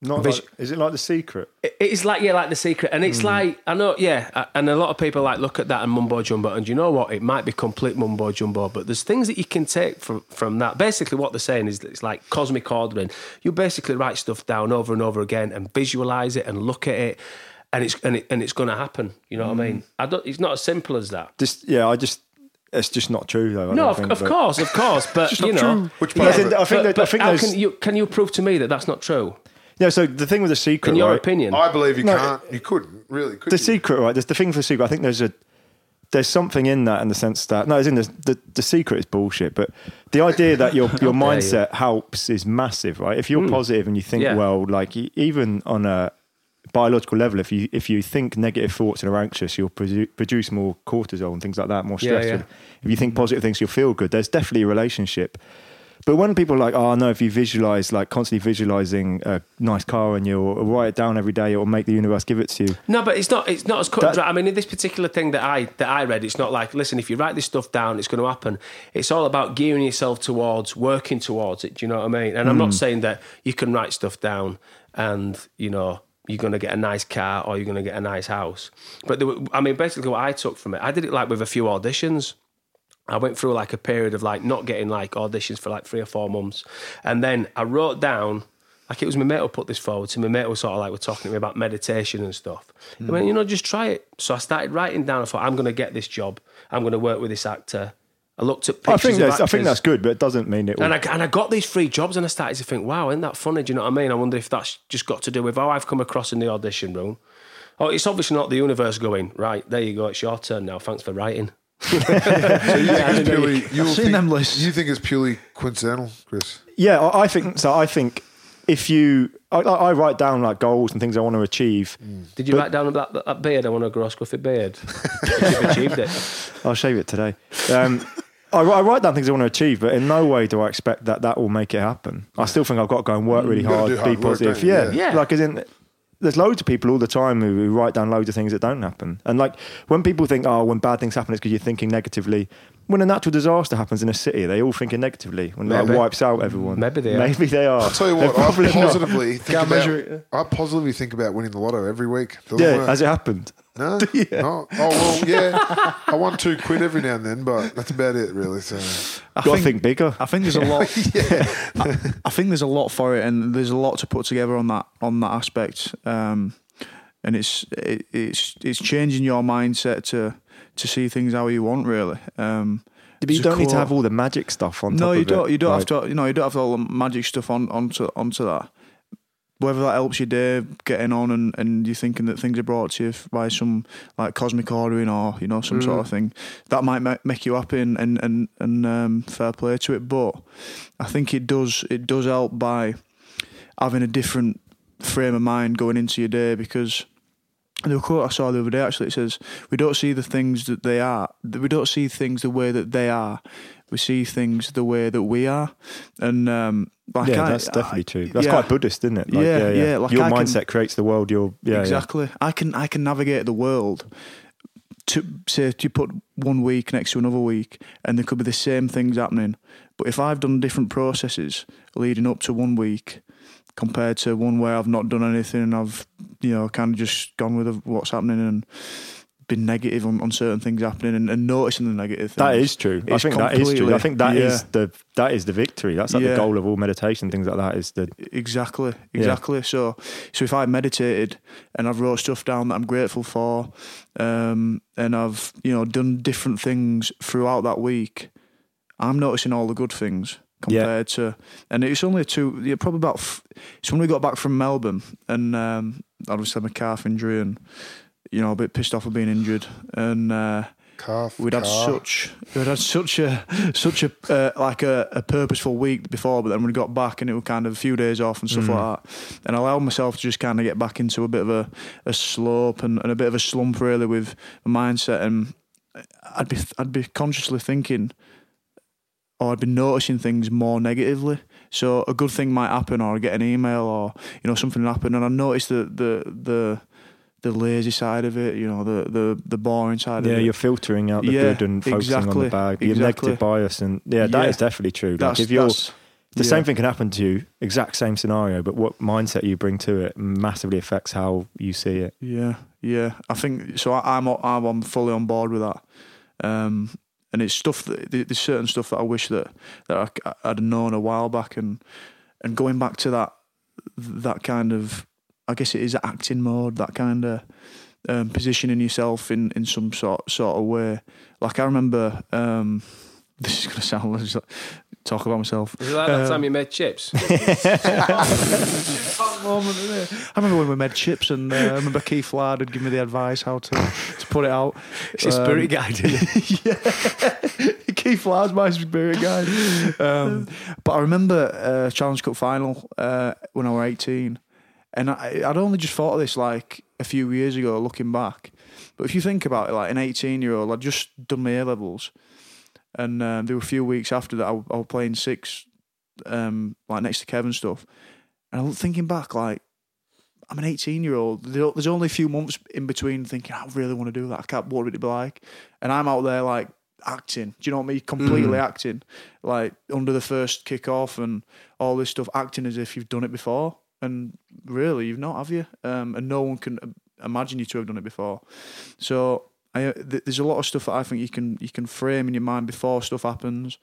not Vis- like, is it like the secret? it's like yeah, like the secret, and it's hmm. like I know, yeah, and a lot of people like look at that and mumbo jumbo, and you know what? It might be complete mumbo jumbo, but there's things that you can take from from that. Basically, what they're saying is that it's like cosmic ordering. You basically write stuff down over and over again and visualize it and look at it, and it's and, it, and it's going to happen. You know what I hmm. mean? I don't. It's not as simple as that. Just yeah, I just it's just not true though. I No, of, think, of course, of course, but you know, true. Which yeah, part it? I think but, that- I but think how can you can you prove to me that that's not true? Yeah, so the thing with the secret, In your right? opinion, I believe you No, can't. You couldn't really. Could the you? secret, right? There's the thing for the secret. I think there's a there's something in that in the sense that no, it's in the the, the secret is bullshit. But the idea that your your dare you. mindset helps is massive, right? If you're hmm. positive and you think Yeah. well, like even on a biological level, if you if you think negative thoughts and are anxious, you'll produ- produce more cortisol and things like that, more Yeah, stress. yeah. If you think positive things, you'll feel good. There's definitely a relationship. But when people are like, oh no, if you visualize, like constantly visualizing a nice car and you'll write it down every day, it will make the universe give it to you. No, but it's not. It's not as cut That- dry. I mean, in this particular thing that I that I read, it's not like listen. If you write this stuff down, it's going to happen. It's all about gearing yourself towards working towards it. Do you know what I mean? And I'm not hmm. saying that you can write stuff down and you know you're going to get a nice car or you're going to get a nice house. But were, I mean, basically, what I took from it, I did it like with a few auditions. I went through like a period of like not getting like auditions for like three or four months, and then I wrote down like it was my mate who put this forward to me. My mate was sort of like we're talking to me about meditation and stuff. I hmm. went, you know, just try it. So I started writing down. I thought I'm going to get this job. I'm going to work with this actor. I looked at I think of that's, I think that's good, but it doesn't mean it. Will. And I, and I got these three jobs and I started to think, wow, isn't that funny? Do you know what I mean? I wonder if that's just got to do with how I've come across in the audition room. Oh, it's obviously not the universe going, right, there you go, it's your turn now. Thanks for writing. So you think it's purely, you seen think, them lists. You think it's purely coincidental, Chris? yeah, I, I think so. I think if you, I, I I write down like goals and things I want to achieve. Did you write down that, that, that beard? I want to grow a scruffy beard. You've achieved it. I'll shave it today. Um, I, I write down things I want to achieve, but in no way do I expect that that will make it happen. I still think I've got to go and work really gotta hard, be hard work, positive. don't yeah. Yeah. like as in. There's loads of people all the time who, who write down loads of things that don't happen. And like when people think, oh, when bad things happen, it's because you're thinking negatively. When a natural disaster happens in a city, they all thinking negatively. When that wipes out everyone, Maybe they are. Maybe they are. I'll tell you what, I probably not. positively think about. I positively think about winning the lotto every week. Doesn't Yeah, work. has it happened? No, no. Oh well, yeah. I won two quid every now and then, but that's about it, really. So I Got to think bigger. I think there's a lot. I, I think there's a lot for it, and there's a lot to put together on that on that aspect. Um, and it's it, it's it's changing your mindset to to see things how you want, really. Um, But you don't need to have all the magic stuff on no, of you it. don't. You don't Like, have to. You know, you don't have all the magic stuff on onto onto that. Whether that helps your day getting on and, and you're thinking that things are brought to you by some like cosmic ordering or you know some sort of thing, that might ma- make you happy and and and, and um, fair play to it. But I think it does it does help by having a different frame of mind going into your day because the quote I saw the other day actually it says we don't see the things that they are we don't see things the way that they are we see things the way that we are and um like yeah, I- that's definitely I- true. That's yeah. quite Buddhist, isn't it? Like, Yeah, yeah, like Your I can- mindset creates the world. You're yeah, yeah. exactly I can I can navigate the world to say you put one week next to another week and there could be the same things happening but if I've done different processes leading up to one week compared to one where I've not done anything and I've you know kind of just gone with what's happening and been negative on, on certain things happening and, and noticing the negative things. That is true. I think that is true. I think that is yeah. the that is the victory. That's like Yeah. the goal of all meditation, things like that. Is the Exactly, exactly. So, so if I meditated and I've wrote stuff down that I'm grateful for, um, and I've you know done different things throughout that week, I'm noticing all the good things Yeah. compared to. And it's only two. Yeah, probably about. f- It's when we got back from Melbourne, and um, obviously had my calf injury, and you know a bit pissed off of being injured, and. Uh, Calf. We'd had such we'd had such a such a uh, like a, a purposeful week before, but then we got back and it was kind of a few days off and stuff like that, and I allowed myself to just kind of get back into a bit of a, a slope and, and a bit of a slump really with my mindset, and I'd be I'd be consciously thinking, or I'd be noticing things more negatively. So a good thing might happen, or I get an email, or you know something happen, and I notice the the the the lazy side of it, you know, the the the boring side yeah. of it. You're filtering out the Yeah, good and focusing on the bad. Your exactly. negative bias and yeah, that Yeah. is definitely true. Like if you're that's- the yeah. same thing can happen to you, exact same scenario, but what mindset you bring to it massively affects how you see it. Yeah, yeah. I think so. I, I'm I'm I'm fully on board with that. Um, and it's stuff that there's certain stuff that I wish that that I, I'd known a while back, and and going back to that that kind of I guess it is acting mode, that kind of um, positioning yourself in in some sort sort of way. Like I remember. Um, this is gonna sound like talk about myself. Was it like that Um, time you made chips? moment, isn't it? I remember when we made chips, and uh, I remember Keith Ladd had given me the advice how to to put it out. It's a spirit Um, guide, isn't it? Keith Ladd's my spirit guide. Um, but I remember uh, Challenge Cup final uh, when I was eighteen, and I, I'd only just thought of this like a few years ago, looking back. But if you think about it, like an eighteen-year-old, I'd just done my A levels, and um, there were a few weeks after that I, I was playing six, um, like next to Kevin stuff, and I'm thinking back, like I'm an 18 year old. There's only a few months in between thinking, I really want to do that. I can't, what would it be like? And I'm out there like acting. Do you know what I mean? Completely acting. Like under the first kick off and all this stuff, acting as if you've done it before. And really, you've not, have you? Um, and no one can imagine you to have done it before. So I, uh, th- there's a lot of stuff that I think you can you can frame in your mind before stuff happens,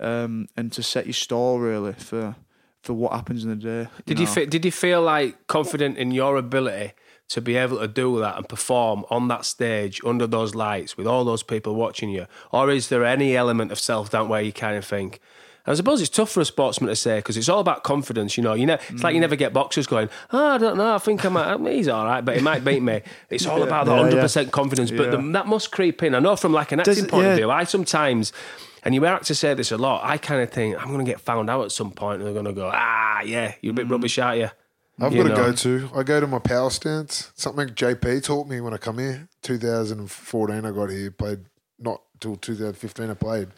um, and to set your stall really for for what happens in the day. Did you know? fe- did you feel like confident in your ability to be able to do that and perform on that stage under those lights with all those people watching you, or is there any element of self doubt where you kind of think? I suppose it's tough for a sportsman to say because it's all about confidence. You know, you know, it's like you mm. never get boxers going. Oh, I don't know. I think I might. He's all right, but he might beat me. It's all about the hundred yeah. percent confidence. But Yeah. the, that must creep in. I know from like an acting it- point yeah. of view. I sometimes, and you hear to say this a lot. I kind of think I'm going to get found out at some point, and they're going to go, Ah, yeah, you're a bit mm. rubbish, aren't you? I've You got know. to go to. I go to my power stance. Something JP taught me when I come here. 2014, I got here. Played not till 2015. I played.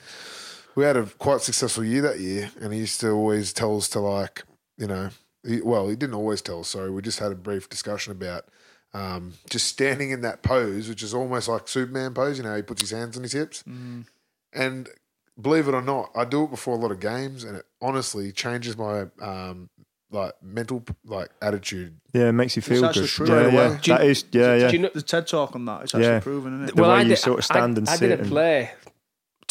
We had a quite successful year that year, and he used to always tell us to like, you know, he, well, he didn't always tell us. Sorry, we just had a brief discussion about um, just standing in that pose, which is almost like Superman pose. You know, he puts his hands on his hips, and believe it or not, I do it before a lot of games, and it honestly changes my um, like mental like attitude. Yeah, it makes you feel actually good. true. Yeah, yeah. Do you- That is, yeah, yeah. Do you know, the TED talk on that. It's actually Yeah. proven, isn't it? The way you did, sort of stand I, and I sit I did a and- play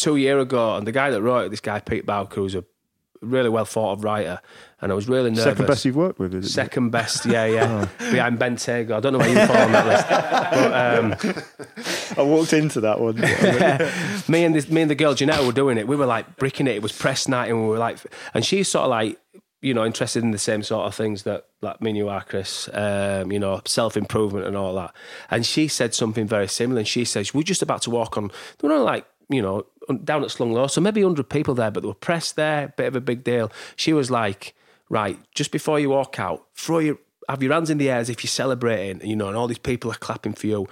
two year ago, and the guy that wrote it, this guy Pete Bowker, who's a really well thought of writer, and I was really nervous. Second best you've worked with, is it? Second best, yeah, yeah, behind Ben Tago. I don't know where you fall on that list, but um, I walked into that one. me and this, me and the girl Janetta were doing it. We were like bricking it. It was press night, and we were like, and she's sort of like, you know, interested in the same sort of things that like me and you are, Chris. Um, you know, self improvement and all that. And she said something very similar. And she says, "We're just about to walk on. Were like, you know, down at Slung Low, so maybe hundred people there, but there were press there, bit of a big deal." She was like, "Right, just before you walk out, throw your have your hands in the air as if you're celebrating, you know, and all these people are clapping for you."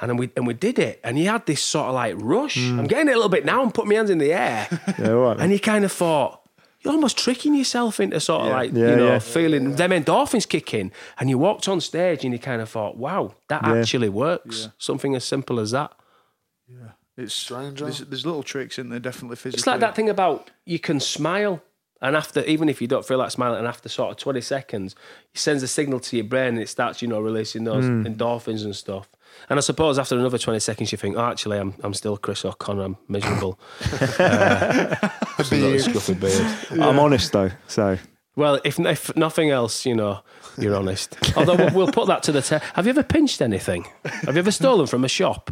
And then we and we did it, and he had this sort of like rush. Hmm. I'm getting it a little bit now and putting my hands in the air. Yeah, right. And he kind of thought, you're almost tricking yourself into sort of like, Yeah, you know, yeah. feeling them endorphins kick in. And you walked on stage and you kind of thought, wow, that Yeah. actually works. Something as simple as that. It's Stranger. There's, there's little tricks in there, definitely physically. It's like that thing about you can smile. And after, even if you don't feel like smiling, and after sort of 20 seconds, it sends a signal to your brain and it starts, you know, releasing those Hmm. endorphins and stuff. And I suppose after another 20 seconds, you think, oh, actually, I'm, I'm still Chris O'Connor. I'm miserable. uh, just scruffy beard. I'm honest though, so Well, if, if nothing else, you know, you're honest. Although we'll, we'll put that to the test. Have you ever pinched anything? Have you ever stolen from a shop?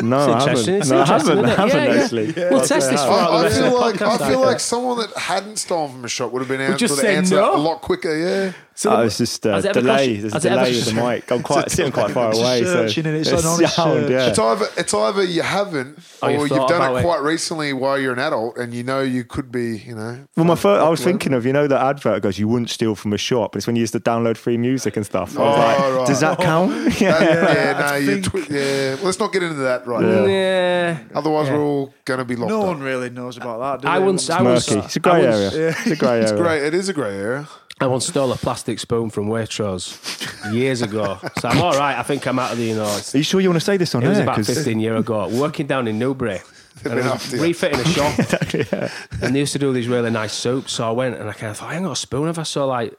No, It's I haven't. No, I interesting, haven't. I it? haven't Yeah, yeah. We'll test this for I, the I feel like. I feel like someone that hadn't stolen from a shop would have been able to answer no. a lot quicker. Yeah, Oh, it's just a Has delay. cost There's a has it ever delay with the mic. I'm quite sitting quite far away. so and it's sound, yeah. it's either it's either you haven't Oh, or you you've done about it it. quite recently while you're an adult and you know you could be. You know. Well, my first, I was thinking of you know the advert goes you wouldn't steal from a shop. But it's when you used to download free music and stuff. I was Oh, like, right. does that count? That- yeah. yeah, no, you twi- yeah. Let's not get into that right now. Yeah. Otherwise, we're all going to be locked No one really knows about that. I they? once- I Murky. It's a grey area. It's a grey area. It's great. It is a grey area. I once stole a plastic spoon from Waitrose years ago. So I'm all right. I think I'm out of the, you know, Are you sure you want to say this on it was air? about 'Cause- 15 years ago. Working down in Newbury. And I was refitting a shop. And they used to do these really nice soups. So I went and I kind of thought, I ain't got a spoon. If I saw like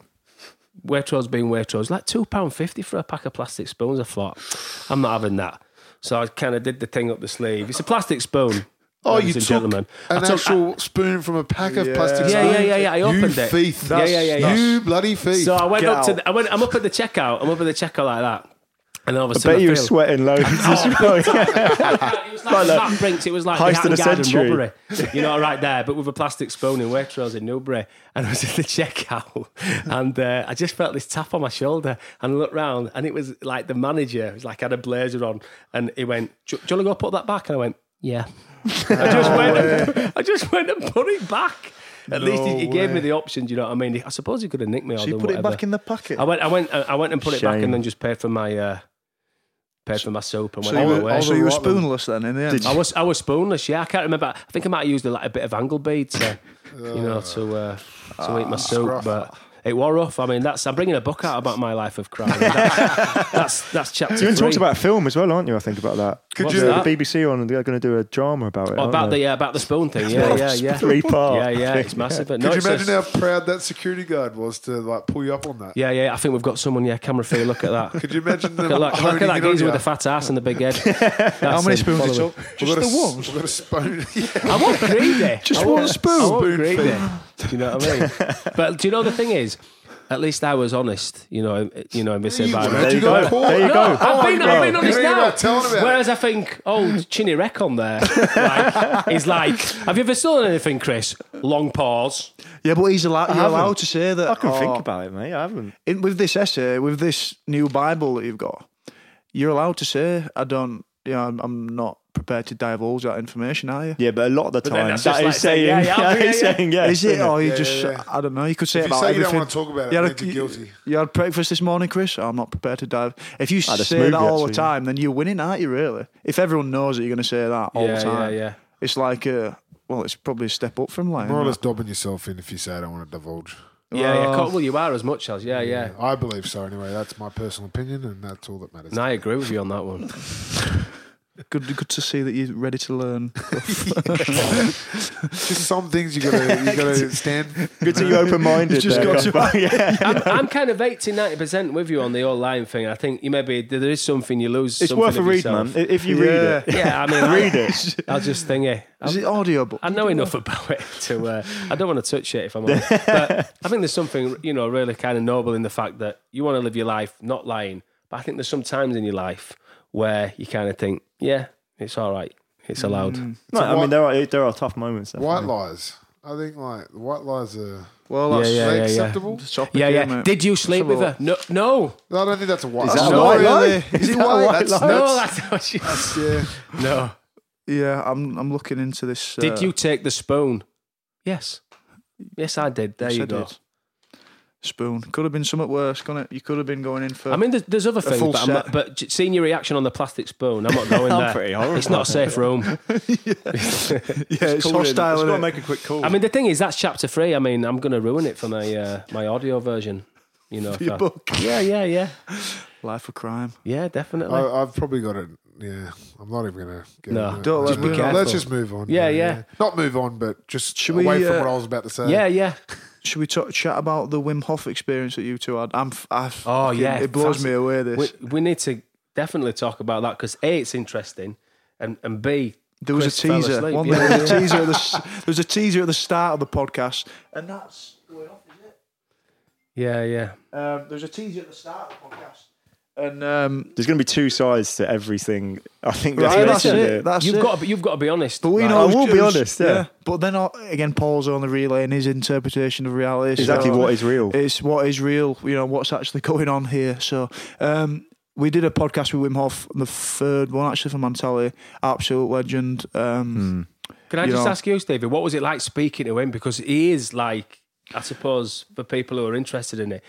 Waitrose being Waitrose, like £2.50 for a pack of plastic spoons, I thought, I'm not having that. So I kind of did the thing up the sleeve. It's a plastic spoon. Oh, you and took gentlemen. I an took- actual spoon from a pack of plastic Yeah, spoons. yeah, yeah, yeah. I you opened it. thief. Yeah, yeah, yeah, yeah. You bloody thief. So I went Get up to. The, I went. I'm up at the checkout. I'm up at the checkout like that. And then all of a I sudden, bet you were sweating loads as well. It was like, that Matt Brinks. It was like heist the of the Hatton Garden century. robbery. You know, right there, but with a plastic spoon in Waitrose in Newbury. And I was at the checkout, and uh, I just felt this tap on my shoulder, and I looked round, and it was like the manager. It was like I had a blazer on, and he went, "Do, do you want to go put that back?" And I went, "Yeah." I just went. And, I just went and put it back. At least he, he gave me the option. Do you know what I mean? I suppose he could have nicked me. Or So you done put it whatever. back in the packet. I went, I went, I went and put it back, Shame. and then just paid for my, uh, paid for my soap and so went you on were, my way. so you were spoonless then in the end. I was, I was spoonless. Yeah, I can't remember. I think I might have used a, like a bit of angle bead to, you know, to uh, to eat my soap. scruff. but. It were rough. I mean, that's. I'm bringing a book out about my life of crime. That's that's, that's chapter You're going to three. about film as well, aren't you? I think about that. Could What's you- The that? BBC on, they're going to do a drama about it. Oh, about they? the uh, about the spoon thing. Yeah, yeah, yeah. Three part. Yeah, yeah. It's massive. But Could you it's a- imagine how proud that security guard was to like pull you up on that? Yeah, yeah. I think we've got someone. Yeah, camera for you. Look at that. Could you imagine them Look, look, look at that in geezer with the fat ass and the big head. How many spoons it took? Just the one. We've got a spoon. I want greedy. Just one spoon. I want Spoon greedy. Feed. Do you know what I mean? But do you know the thing is? At least I was honest, you know. You know, in this You There you got go. There you No, go. I've oh, been, I've been honest now. about telling about it. Whereas I think old Chinny Wreck on there like, is like, have you ever stolen anything, Chris? Long pause. Yeah, but he's allowed. You're allowed to say that. I can oh, think about it, mate. I haven't. in, with this essay, with this new Bible that you've got. You're allowed to say, "I don't." You know, I'm, I'm not prepared to divulge that information. Are you? Yeah, but a lot of the then time, that's that is like saying, saying, yeah, yeah, that yeah, is yeah. saying. Is it, isn't or you Yeah, just? yeah, yeah. I don't know. You could say If you about say you don't everything. want to talk about it, You it had, means you're a, guilty. you had breakfast this morning, Chris. I'm not prepared to dive. If you Had a say that all the actually. time, then you're winning, aren't you? Really? If everyone knows that you're going to say that all Yeah, the time, yeah, yeah. it's like, uh, well, it's probably a step up from lying. More or less it? dobbing yourself in if you say I don't want to divulge. Yeah, yeah. Oh. Well- Well, you are as much as, yeah, yeah. I believe so anyway. That's my personal opinion, and that's all that matters. And I agree with you on that one. Good, good to see that you're ready to learn. Just some things you gotta you gotta stand. Good to you open minded. Just got to- yeah. I'm, I'm kind of 80, 90% with you on the whole line thing. I think you maybe there is something you lose. It's worth a read, yourself. man. If you read Yeah. it. Yeah, I mean, Read I'll, it. I'll just think it. Is it audio book? I know enough about it to. Uh, I don't want to touch it if I'm honest. but I think there's something you know really kind of noble in the fact that you want to live your life not lying. But I think there's some times in your life where you kind of think, yeah, it's all right, it's allowed. No, So I mean, there are there are tough moments. White definitely. lies. I think like the white lies are Well, Yeah, that's yeah, are yeah, yeah. acceptable. Yeah, yeah. Did you sleep with her? No, no, No, I don't think that's a white. Is that's that a white lie? Is Is it that a white? white That's, lie? no. that's, That's what she. yeah. No. Yeah, I'm. I'm looking into this. Did uh, you take the spoon? Yes. Yes, I did. There yes, you I go. did. Spoon could have been somewhat worse, couldn't it? You could have been going in for. I mean, there's, there's other things, but, I'm not, but seeing your reaction on the plastic spoon, I'm not going I'm there. pretty horrible. It's not a safe room. yeah, it's Call in. hostile. Just innit? got to make a quick call. I mean, the thing is, that's chapter three. I mean, I'm going to ruin it for my uh, my audio version. You know, if your I- book. yeah, yeah, yeah, Life of crime. yeah, definitely. I, I've probably got it. Yeah, I'm not even gonna. Get No. into. Don't Just let me move know. on. Let's just move on. Yeah, yeah. Not move on, but just Should we, away from uh, what I was about to say. yeah, yeah. Should we talk, chat about the Wim Hof experience that you two had? I'm. I Oh, fucking- yeah, it blows me away. This We, we need to definitely talk about that because a, it's interesting, and and b, there was Chris a teaser. asleep, One, yeah. there was a teaser. At the, there was a teaser at the start of the podcast, and that's going off, is it? yeah, yeah. Um, there was a teaser at the start of the podcast, and um, There's going to be two sides to everything. I think right, that's, that's mentioned it. That's You've it. got to be, you've got to be honest. But we like, know I will it be honest, yeah. But then uh, again, Paul's on the relay and his interpretation of reality. exactly so what is real. It's what is real. You know what's actually going on here. So um, we did a podcast with Wim Hof, the third one actually for Mentality, absolute legend. Um, Can I just know. ask you, Stevie, what was it like speaking to him? Because he is like, I suppose, for people who are interested in it,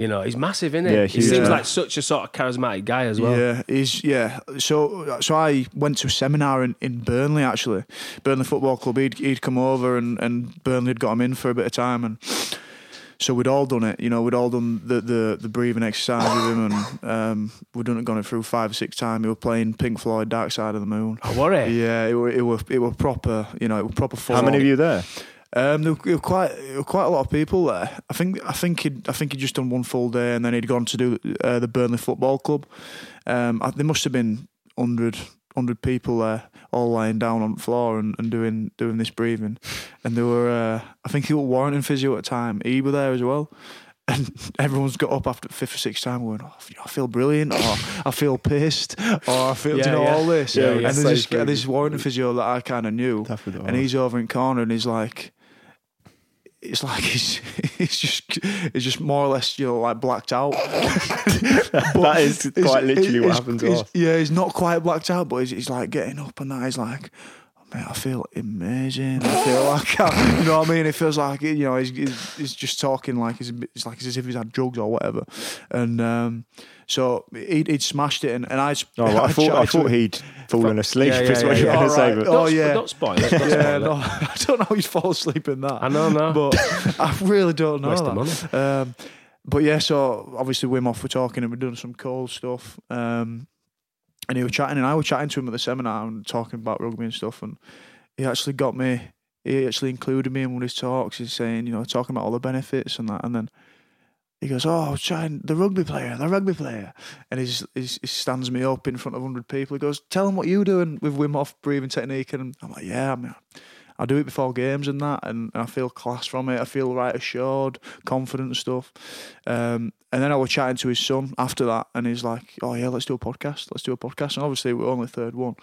you know, he's massive, isn't he? Yeah, he seems Yeah. like such a sort of charismatic guy as well. Yeah, he's yeah. So so I went to a seminar in, in Burnley actually, Burnley Football Club. He'd he'd come over and and Burnley had got him in for a bit of time and. So we'd all done it, you know. We'd all done the the, the breathing exercise with him, and um, we'd done it, gone it through five or six times. We were playing Pink Floyd, Dark Side of the Moon. Oh, were it? Yeah, it were it were it were proper, you know, it were proper. How many of you there? Um, there were, there were quite there were quite a lot of people there. I think I think he'd I think he'd just done one full day and then he'd gone to do uh, the Burnley Football Club. Um, I, there must have been 100, 100 people there, all lying down on the floor and, and doing doing this breathing. And there were uh, I think he was Warrington physio at the time. He was there as well. And everyone's got up after the fifth or sixth time going, oh, I feel brilliant, or I feel pissed, or I feel, Yeah, you know, yeah. all this. Yeah, and there's this, this Warrington physio that I kind of knew, and he's over in corner and he's like, it's like he's he's just it's just more or less you know like blacked out. that is It's- quite literally what it's- happened it's- Yeah, he's not quite blacked out, but he's, he's like getting up and that. He's like, mate, I feel amazing. I feel like, I, you know what I mean? It feels like, you know, he's, he's, he's just talking like he's, it's like as if he's had drugs or whatever. And um, so he'd, he'd smashed it, and, and I, Oh, well, I thought I thought he'd fallen asleep. Yeah, is what yeah, you yeah. going to say, but Oh, Don't, yeah. don't spoil. Don't Yeah, spoil no. I don't know how he'd fall asleep in that. I know, no. but I really don't know Waste of that. Um, but yeah, so obviously Wim Hof were talking and we're doing some cold stuff. Um, and he was chatting, and I was chatting to him at the seminar and talking about rugby and stuff. And he actually got me. He actually included me in one of his talks. He's saying, you know, talking about all the benefits and that. And then he goes, "Oh, I was trying the rugby player, the rugby player," and he, just, he, stands me up in front of hundred people. He goes, "Tell them what you doing with Wim Hof breathing technique," and I'm like, "Yeah, I mean, I do it before games and that, and I feel class from it. I feel right assured, confident and stuff." Um, and then I was chatting to his son after that, and he's like, "Oh yeah, let's do a podcast. Let's do a podcast." And obviously, we're only third one,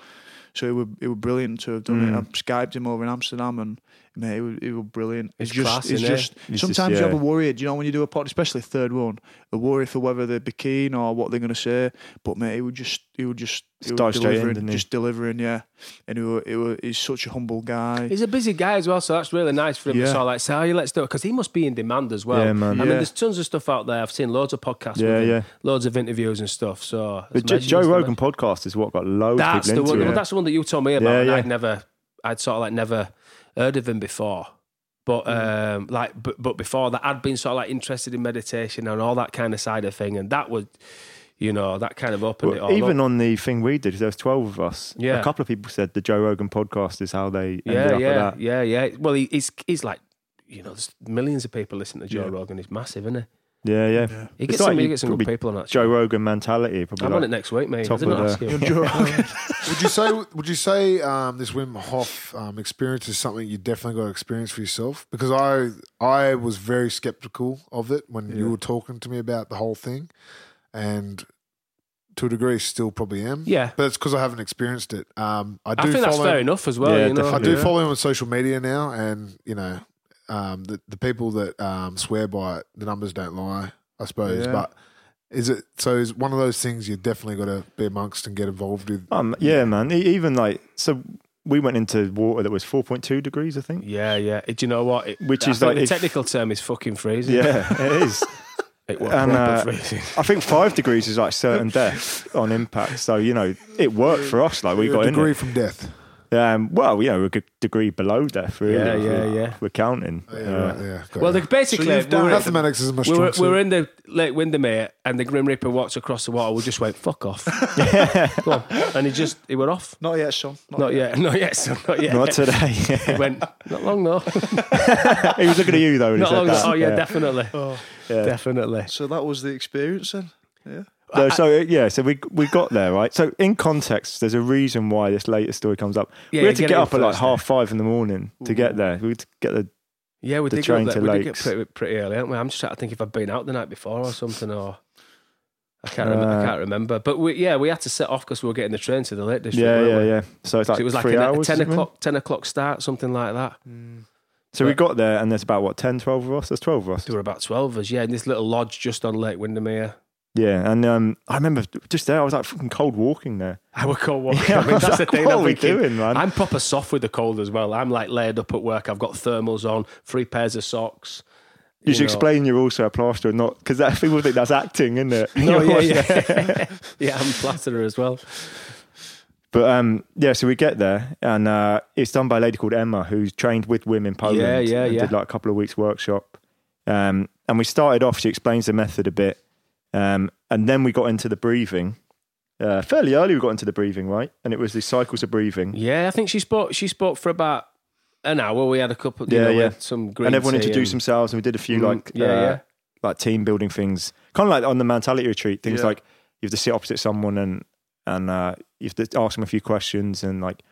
so it was it was brilliant to have done it. Mm. I skyped him over in Amsterdam, and mate, it was, it was brilliant. It's just, class, it's just It's sometimes just, you have a yeah. worry. Do you know when you do a pod, especially third one, a worry for whether they'd be keen or what they're going to say. But mate, he would just, he would just, he Just was dive in, delivering, he? just delivering, yeah. And he was, he was, he's such a humble guy. He's a busy guy as well, so that's really nice for him to Yeah. sort of like say, "Oh, yeah, let's do it," because he must be in demand as well. Yeah, man. I mean, there's tons of stuff out there. I've seen loads of podcasts, Yeah, with him, yeah. loads of interviews and stuff. So But it's Joe? Rogan podcast is what got loads That's of the people one. into Well, that's the one that you told me about. Yeah, and yeah. I'd never, I'd sort of like never heard of him before. But Mm. um, like, but, but before that, I'd been sort of like interested in meditation and all that kind of side of thing, and that would, You know, that kind of opened it all even up. on the thing we did, there was twelve of us. Yeah. a couple of people said the Joe Rogan podcast is how they ended yeah, up yeah, with that. yeah, yeah. Well, he, he's he's like, you know, there's millions of people listening to Joe Yeah. Rogan. He's massive, isn't he? Yeah, yeah. Yeah. He It's gets some, like he you gets some good people on that. Joe. Rogan mentality. Probably I'm like, on it next week, mate. I top didn't of ask the- you. Joe Rogan. Would you say would you say um, this Wim Hof um, experience is something you definitely got to experience for yourself? Because I I was very skeptical of it when you were talking to me about the whole thing, and to a degree still probably am. Yeah. but it's because I haven't experienced it. Um, I do I think that's fair him, enough as well. Yeah, you know, I do Yeah. follow him on social media now, and you know um, the the people that um, swear by it, the numbers don't lie. I suppose, Yeah. but. Is it so? Is one of those things you definitely got to be amongst and get involved with? Um, yeah, man. Even like so, we went into water that was four point two degrees, I think. Yeah, yeah. Do you know what? It, Which I is like the if- technical term is fucking freezing. Yeah, it is. it was And, uh, freezing. I think five degrees is like certain death on impact. So you know, it worked for us. Like we You're a got in degree it. from death. Um, well, you know, we're a degree below death. Really. Yeah, yeah, we're- yeah. We're counting. Yeah, Uh, right, yeah. Well, you. they basically So we done were, mathematics is my we strong were, we were in the Lake Windermere and the Grim Reaper walked across the water. We just went fuck off, Go on. and he just he went off. Not yet, Sean. Not yet, not yet, son, not yet. Not today. He went not long though. he was looking at you though. When not he said long. that. Oh yeah, definitely, Oh, yeah. definitely. so that was the experience then. Yeah. No, so uh, yeah, so we we got there right. So in context, there's a reason why this latest story comes up. Yeah, we had to get get, up at like half five in the morning to get there. We had to get the Yeah, we The did go train there. to We did get Lakes. pretty, pretty early, aren't we? I'm just trying to think if I've been out the night before or something, or I can't. remember, I Uh, can't remember. But we, yeah, we had to set off because we were getting the train to the Lake District. yeah yeah we? yeah. So it's like So it was like three a, hours. a ten o'clock, ten o'clock start, something like that. So we got there, and there's about what 10, 12 of us. There's twelve of us. There were about twelve of us, yeah, in this little lodge just on Lake Windermere. Yeah, and um, I remember just there, I was like fucking cold walking there. I would cold walking. Yeah, I mean, was that's the thing. what I'm are we thinking, doing, man? I'm proper soft with the cold as well. I'm like laid up at work. I've got thermals on, three pairs of socks. You, should know. explain you're also a plasterer, not because that people think that's acting, isn't it? No, yeah, yeah, yeah. I'm plasterer as well. But um, yeah, so we get there, and uh, it's done by a lady called Emma, who's trained with Wim in Poland. Yeah, yeah, and yeah. Did like a couple of weeks workshop, um, and we started off. She explains the method a bit, um, and then we got into the breathing. Uh, fairly early, we got into the breathing, right? And it was the cycles of breathing, Yeah, I think she spoke. She spoke for about an hour. We had a couple. You Yeah, know, yeah. Some green and everyone introduced and- themselves, and we did a few Mm, like yeah, uh, yeah. like team building things, kind of like on the mentality retreat. Things Yeah. like you have to sit opposite someone and and uh, you have to ask them a few questions and like.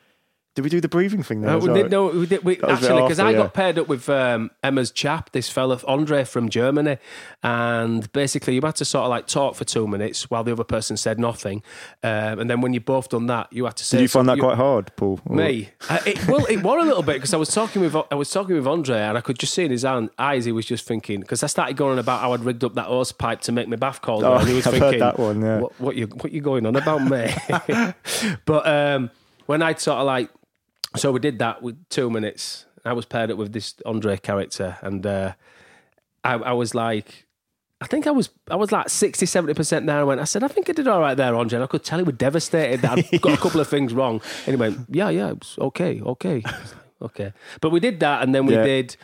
Did we do the breathing thing there? Uh, we did, no, we did. We, That was a bit actually, because I yeah. got paired up with um, Emma's chap, this fella Andre from Germany, and basically you had to sort of like talk for two minutes while the other person said nothing, um, and then when you both done that, you had to say. Did you find that something- quite hard, Paul? Or- Me, uh, it, well, it was a little bit because I was talking with I was talking with Andre, and I could just see in his eyes he was just thinking because I started going on about how I'd rigged up that hose pipe to make my bath colder, Oh, and he was I've heard that one, yeah. what, what you what you going on about me? but um, when I'd sort of like, so we did that with two minutes. I was paired up with this Andre character, and uh, I, I was like. I think I was I was like 60, 70% there. I went, I said, I think I did all right there, Andre. And I could tell he was devastated that I'd got a couple of things wrong. And he went, Yeah, yeah, it was okay, okay. I was like, okay. But we did that and then we Yeah. did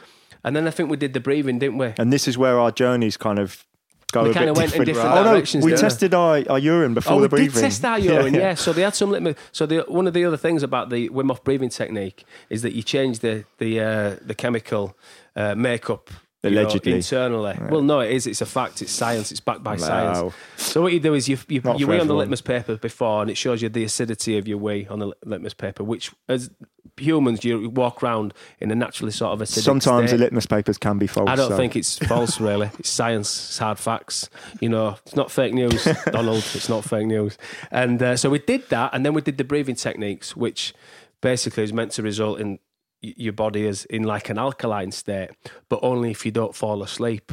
and then I think we did the breathing, didn't we? And this is where our journeys kind of go We kinda bit went in different. different oh no, directions, we we? tested our, our urine before Oh, the we breathing. did test our urine, yeah, So they had some litmus. So the, one of the other things about the Wim Hof breathing technique is that you change the the uh, the chemical uh, makeup. You know, Allegedly. internally. Well, no, it is. It's a fact. It's science. It's backed by Wow. science. So what you do is you you, Not you wee on the litmus paper before, and it shows you the acidity of your wee on the litmus paper. Which, as humans, you walk around in a naturally sort of acidic Sometimes state. the litmus papers can be false. I don't so- think it's false, really. It's science. It's hard facts. You know, it's not fake news, Donald. It's not fake news. And uh, so we did that, and then we did the breathing techniques, which basically is meant to result in your body is in like an alkaline state, but only if you don't fall asleep.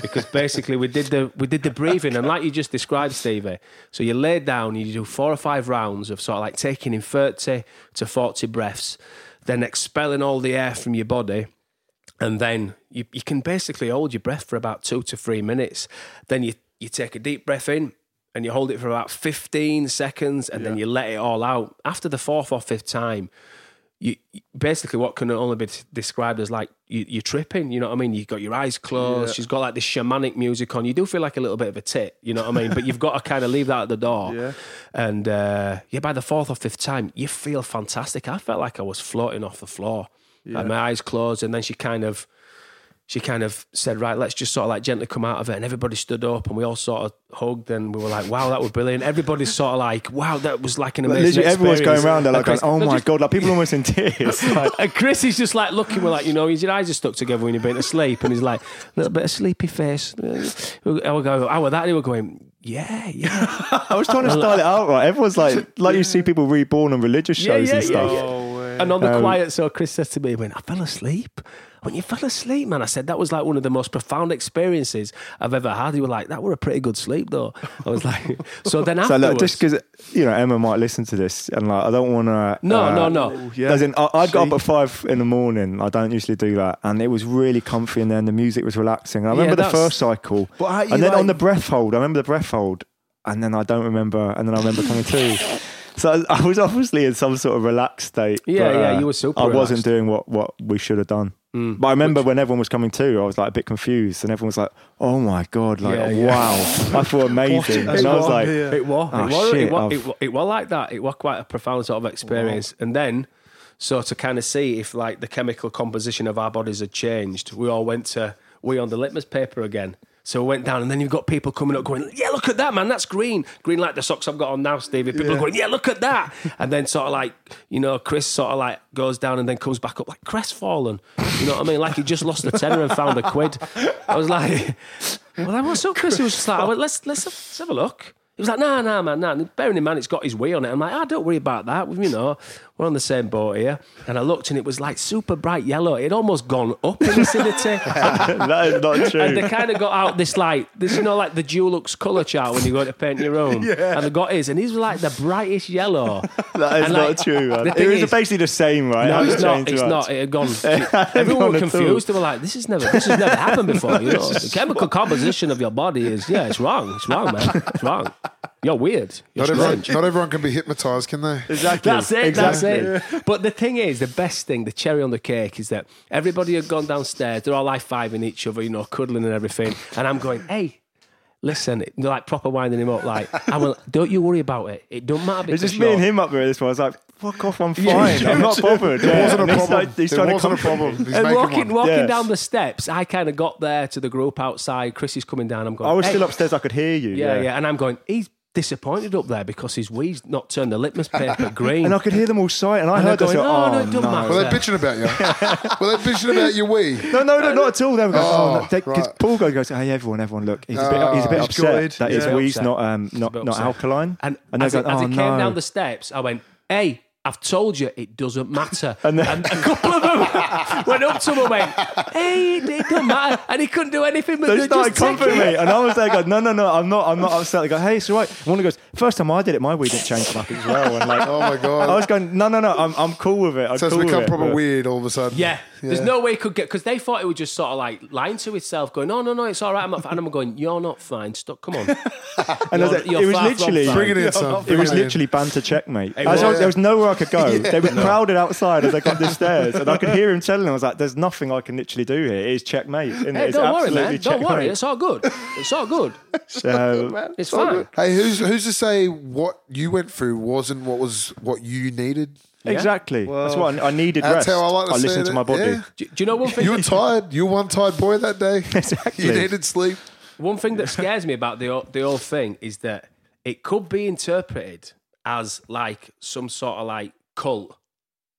Because basically we did the we did the breathing, and like you just described, Stevie. So you lay down, you do four or five rounds of sort of like taking in thirty to forty breaths, then expelling all the air from your body and then you, you can basically hold your breath for about two to three minutes. Then you, you take a deep breath in and you hold it for about 15 seconds and then you let it all out. After the fourth or fifth time, you basically what can only be described as like you, you're tripping. You know what I mean? You've got your eyes closed. Yeah. She's got like this shamanic music on. You do feel like a little bit of a tit. You know what I mean? But you've got to kind of leave that at the door. Yeah. And uh, yeah, by the fourth or fifth time, you feel fantastic. I felt like I was floating off the floor. Like my eyes closed, and then she kind of she kind of said, right, let's just sort of like gently come out of it. And everybody stood up and we all sort of hugged and we were like, wow, that was brilliant. Everybody's sort of like, wow, that was like an amazing Literally, everyone's going experience. around there like, And going, oh my just- god, like people almost in tears. Like, and Chris is just like looking, we're like, you know, your eyes are stuck together when you've been asleep. And he's like, a little bit of sleepy face. And we go, how were oh, that? And we're going, yeah, yeah. I was trying to style it out right. Everyone's like, like you see people reborn on religious shows yeah, and yeah, stuff. yeah. Oh, way. And on the Um, quiet, so Chris says to me, he went, I fell asleep. When you fell asleep, man, I said that was like one of the most profound experiences I've ever had. You were like, that were a pretty good sleep, though. I was like, so then So afterwards, look, just because you know Emma might listen to this, and like I don't want to. no, no, no. Yeah. As in, I, I got up at five in the morning. I don't usually do that, and it was really comfy. And then the music was relaxing. I Yeah, remember the first cycle, But and then on the breath hold, I remember the breath hold, and then I don't remember, and then I remember coming to. So I was obviously in some sort of relaxed state. Yeah, but, yeah, uh, you were super I wasn't doing what what we should have done. Mm. But I remember when everyone was coming to, I was like a bit confused, and everyone was like, "Oh my god, like Yeah, yeah. wow!" I felt amazing, and I was like, here. It was. Oh, it, was shit, it, was, it, was, it was like that. It was quite a profound sort of experience. And then, so to kind of see if like the chemical composition of our bodies had changed, we all went to wee on the litmus paper again. So we went down, and then you've got people coming up going, "Yeah, look at that, man! That's green, green like the socks I've got on now, Stevie." People are going, "Yeah, look at that!" and then sort of like, you know, Chris sort of like goes down and then comes back up like crestfallen. You know what I mean? Like he just lost a tenner and found a quid. I was like, "Well, then what's up, Chris?" He was just like, went, "Let's let's let's have a look." He was like, "Nah, nah, man, nah." And bearing in mind, it's got his way on it. I'm like, "Ah, don't worry about that. You know, we're on the same boat here." And I looked, and it was like super bright yellow. It had almost gone up in acidity. "That is not true." And they kind of got out this like this, you know, like the Dulux colour chart when you go to paint your room. Yeah. And they got his, and his was like the brightest yellow. That is And, not like, true, man. It was is- basically the same, right? No, it's hasn't It's too not. It had gone. gone Everyone were confused. They were like, "This is never. This has never happened before." You know, the chemical composition of your body is yeah, it's wrong. It's wrong, man. It's wrong. You're weird. You're Not everyone, not everyone can be hypnotized, can they? Exactly. That's it. Exactly. That's it. But the thing is, the best thing, the cherry on the cake, is that everybody had gone downstairs. They're all high fiving each other, you know, cuddling and everything. And I'm going, hey. Listen, like proper winding him up. Like, I will. Don't you worry about it. It don't matter. It's because just me and him up there at this point. I was like, fuck off, I'm fine. I'm not bothered. It Yeah. wasn't a And he's problem. like- he's it trying to wasn't a comfort me. problem. He's And walking, one. walking Yeah. down the steps, I kind of got there to the group outside. Chris is coming down. I'm going. I was "Hey." still upstairs. I could hear you. Yeah, Yeah, yeah, And I'm going. He's disappointed up there because his weed's not turned the litmus paper green. And I could hear them all sighing. And I And heard they're this. going, oh, "Oh, no, it don't matter." Were they bitching about you? Were they bitching about your wee? No, no, no, not at all. They were going, Oh, oh, because right. Paul goes, goes, hey, everyone, everyone, look, he's a bit, Oh, he's a bit he's upset gutted. that his Yeah. weed's Upset. not, um, not, not alkaline. And, and as, they're he, going, as oh he came no. down the steps, I went, "Hey, I've told you it doesn't matter." And And, a couple of them went up to him and went, "Hey, it, it doesn't matter," and he couldn't do anything but they just started take comforting it. me, and I was there going, no, no, no, I'm not, I'm not upset. They go, hey, it's all right. One of goes, first time I did it, my weed didn't change much as well. And like, Oh my god. I god! was going, no, no, no, I'm, I'm cool with it. I'm So it's cool with become it, proper but- weird all of a sudden. Yeah. There's no way he could get because they thought it was just sort of like lying to itself, going, "No, no, no, it's all right." I'm not, and I'm going, "You're not fine. Stop. Come on." And You're- like, you're it was literally, fine. Bring it in, it was it in. literally banter checkmate. It was- was. there was nowhere I could go. They were crowded outside as I got the stairs, and I could hear him telling them, I was like, "There's nothing I can literally do here. It is checkmate. isn't it? Hey, It's don't worry, man. absolutely Don't worry. checkmate." It's all good. It's all good. So, It's fine. Hey, who's who's to say what you went through wasn't what was what you needed? Exactly. That's what I, I needed. That's rest. how I like to say listened to my body. yeah. Do, do you know one thing? You were tired. You were one tired boy that day. Exactly. You needed sleep. One thing that scares me about the the whole thing is that it could be interpreted as like some sort of like cult,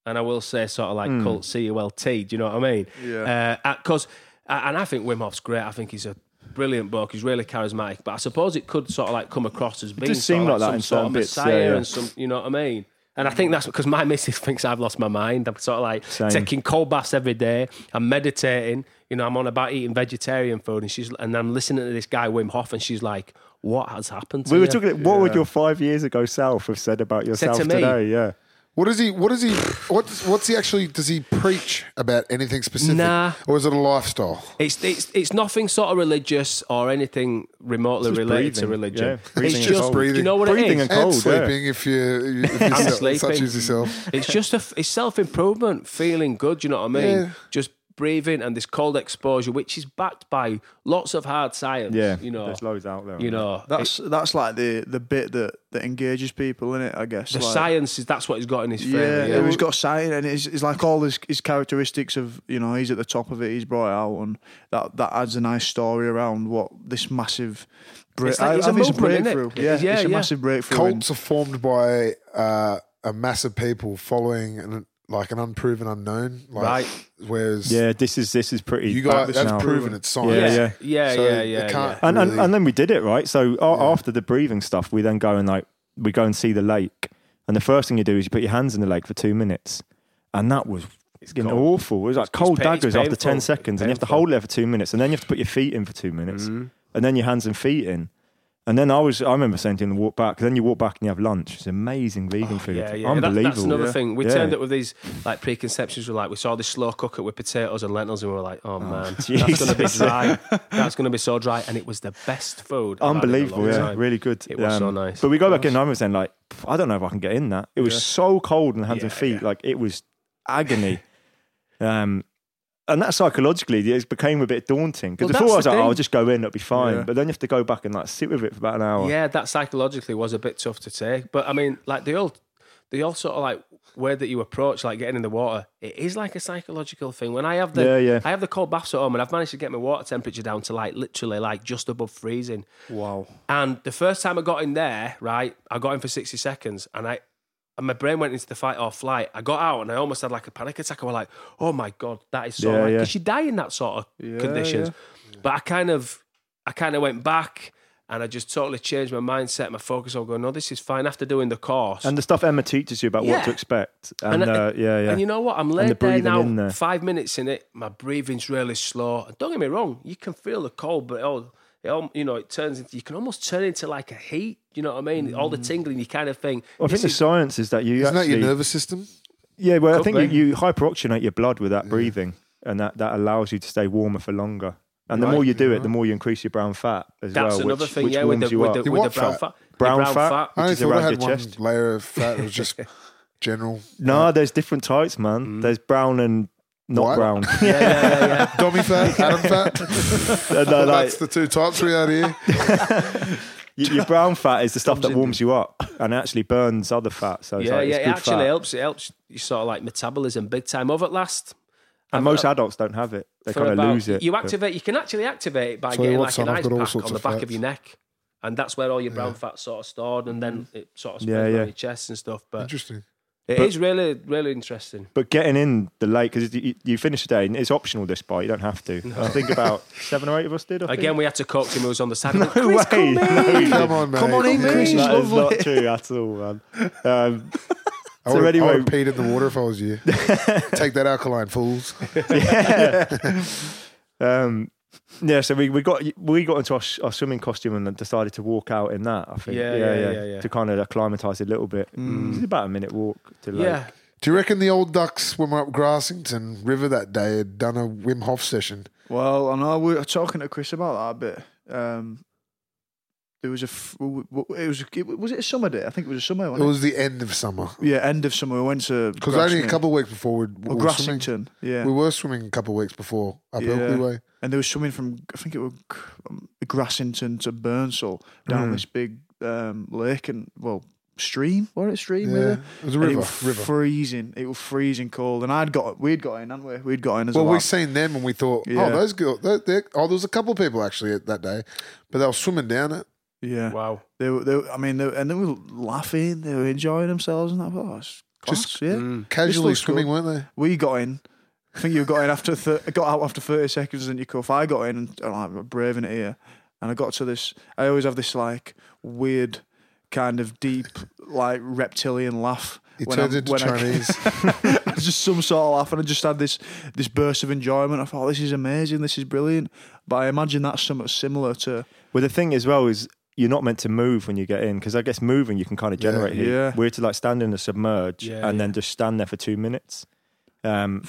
and I will say sort of like Hmm. cult, C U L T. Do you know what I mean? Yeah. Because and I think Wim Hof's great. I think he's a brilliant bloke. He's really charismatic. But I suppose it could sort of like come across as being does sort seem of like that some in sort certain of bits, yeah, messiah yeah. and some. You know what I mean? And I think that's because my missus thinks I've lost my mind. I'm sort of like Same. taking cold baths every day. I'm meditating. You know, I'm on about eating vegetarian food, and she's and I'm listening to this guy Wim Hof, and she's like, "What has happened?" To We were you?" talking. What would your five years ago self have said about yourself to me, today? Yeah. What does he? What does he? What's what's he actually? Does he preach about anything specific, Nah. or is it a lifestyle? It's it's it's nothing sort of religious or anything remotely Just related to religion. Yeah, it's breathing and just cold. do you know what Breathing it is? and cold, and yeah. sleeping if you if you And se- such as yourself. It's just a it's self improvement, feeling good. You know what I mean? Yeah. Just breathing and this cold exposure, which is backed by lots of hard science. Yeah, you know, there's loads out there. you know, That's that's like the the bit that that engages people in it. I guess the like, science is that's what he's got in his favour. Yeah, Yeah, it was got science, and it's, it's like all his, his characteristics of you know he's at the top of it. He's brought it out, and that that adds a nice story around what this massive. Break, It's like- it's a think movement, innit? breakthrough. Yeah, Yeah, it's a yeah. massive breakthrough. in- Cults are formed by uh, a mass of people following an, like an unproven unknown. Like, Right. Whereas yeah, this is this is pretty. you guys, back that's now. proven. It's science. Yeah, yeah, yeah. yeah, So yeah, it yeah, can't- yeah. and, and really- and then we did it right. So a after the breathing stuff, we then go and like we go and see the lake, and the first thing you do is you put your hands in the lake for two minutes, and that was you know, cold. awful. It was like It's- cold it's pa- it's daggers after ten seconds, and you have to hold it for two minutes, and then you have to put your feet in for two minutes, Mm-hmm. and then your hands and feet in. And then I was, I remember saying to him, walk back. Then you walk back and you have lunch. It's amazing vegan food. Oh, Yeah, yeah. Unbelievable. That, that's another Yeah. thing. We Yeah. turned up with these like preconceptions. We're like, we saw this slow cooker with potatoes and lentils, and we were like, oh, man, that's going to be dry. That's going to be so dry. And it was the best food. I've had in a Unbelievable, yeah, time. really good. Um, It was so nice. But we go back in, and I was then like, I don't know if I can get in that. It was so cold in the hands and feet, like it was agony. um, and that psychologically it became a bit daunting because Well, before I was like, oh. I'll just go in, it'll be fine. Yeah. But then you have to go back and like sit with it for about an hour. Yeah, that psychologically was a bit tough to take. But I mean, like the old, the old sort of like way that you approach like getting in the water, it is like a psychological thing. When I have the, Yeah, yeah. I have the cold baths at home, and I've managed to get my water temperature down to like literally like just above freezing. Wow. And the first time I got in there, right, I got in for 60 seconds and I and my brain went into the fight or flight. I got out and I almost had like a panic attack. I was like, oh my God, that is so Yeah, like, yeah. you die in that sort of conditions. But I kind of I kind of went back and I just totally changed my mindset, my focus on going, no, this is fine after doing the course. And the stuff Emma teaches you about what to expect. And, And, uh, yeah, yeah. And you know what? I'm the there now, there. five minutes in it. My breathing's really slow. And don't get me wrong, you can feel the cold, but all, it you know, it turns into, you can almost turn into like a heat. You know what I mean? All the mm. tingling, you kind of think. Well, I think this the is- science is that you Isn't that your nervous system? yeah. Well, I think be. you, you hyperoxygenate your blood with that breathing, and that, that allows you to stay warmer for longer. And the more you do it, the more you increase your brown fat as That's well. another which, thing, which yeah, with the, you with up. the, Your with the brown fat? fat. the Brown brown fat? fat. I is thought I around had your one chest. layer of fat. It was just general. No, uh, there's different types, man. Mm. There's brown and not White? brown. Yeah, yeah, yeah, yeah. Dummy fat, Adam fat. And, uh, like, That's the two types we had here. y- your brown fat is the stuff that warms you up and actually burns other fat. So it's yeah, like, yeah. it's It good actually fat. helps. It helps you sort of like metabolism big time. Over at last, And most adults don't have it. They for kind of about- lose it. You but- activate. You can actually activate it by Tell you getting what, like son, an I've ice got all pack sorts on the of back of fats. your neck, and that's where all your brown fat's sort of stored, and then it sort of spreads Yeah, around yeah. your chest and stuff. But Interesting. It is really, really interesting. But getting in the lake, because you, you finish the day, and it's optional this bite, you don't have to. I think about seven or eight of us did. I think. Again, we had to coax him who was on the side. no Chris, way. come No, in. we didn't. Come on, mate. Come on in, Chris. It's That is lovely. not true at all, man. Um, I So would, anyway- I would have peed in the water if I was you. Take that alkaline, fools. um, yeah, so we, we got we got into our, our swimming costume and decided to walk out in that. I think, Yeah, yeah, yeah, yeah. to kind of acclimatise a little bit. It's about a minute walk to the lake. Yeah, Do you reckon the old ducks when we were up Grassington River that day had done a Wim Hof session? Well, I know we were talking to Chris about that a bit. Um, there was a it was, it, was it a summer day? I think it was a summer. It Wasn't it was the end of summer. yeah, end of summer. We went to Because only a couple of weeks before we'd, we Or were swimming. Grassington. Yeah, We were swimming a couple of weeks before up Yeah. Ilkley Way. And there was swimming from I think it was um, Grassington to Burnsall down Mm. this big um, lake and well stream. What it stream? Yeah, river? it was a river. It was river. freezing. It was freezing cold, and I'd got we'd got in, hadn't we? We'd got in as Well, a we lap. seen them and we thought, Yeah. oh, those girls. They, they, oh, there was a couple of people actually that day, but they were swimming down it. Yeah, wow. they were. They were, I mean, they, were- and they were laughing. They were enjoying themselves, and I thought, oh, class, Just- yeah. Mm. Casually swimming, cool. weren't they? We got in. I think you got in after thir- got out after thirty seconds in you cuff. I got in and I'm like, braving it here, and I got to this. I always have this like weird, kind of deep, like reptilian laugh. He when turns I'm- into when I- just some sort of laugh, and I just had this this burst of enjoyment. I thought, this is amazing, this is brilliant. But I imagine that's somewhat similar to Well, the thing as well is you're not meant to move when you get in because I guess moving you can kind of Yeah. generate heat. Yeah. We're to like stand in a submerge Yeah, and then just stand there for two minutes. Um,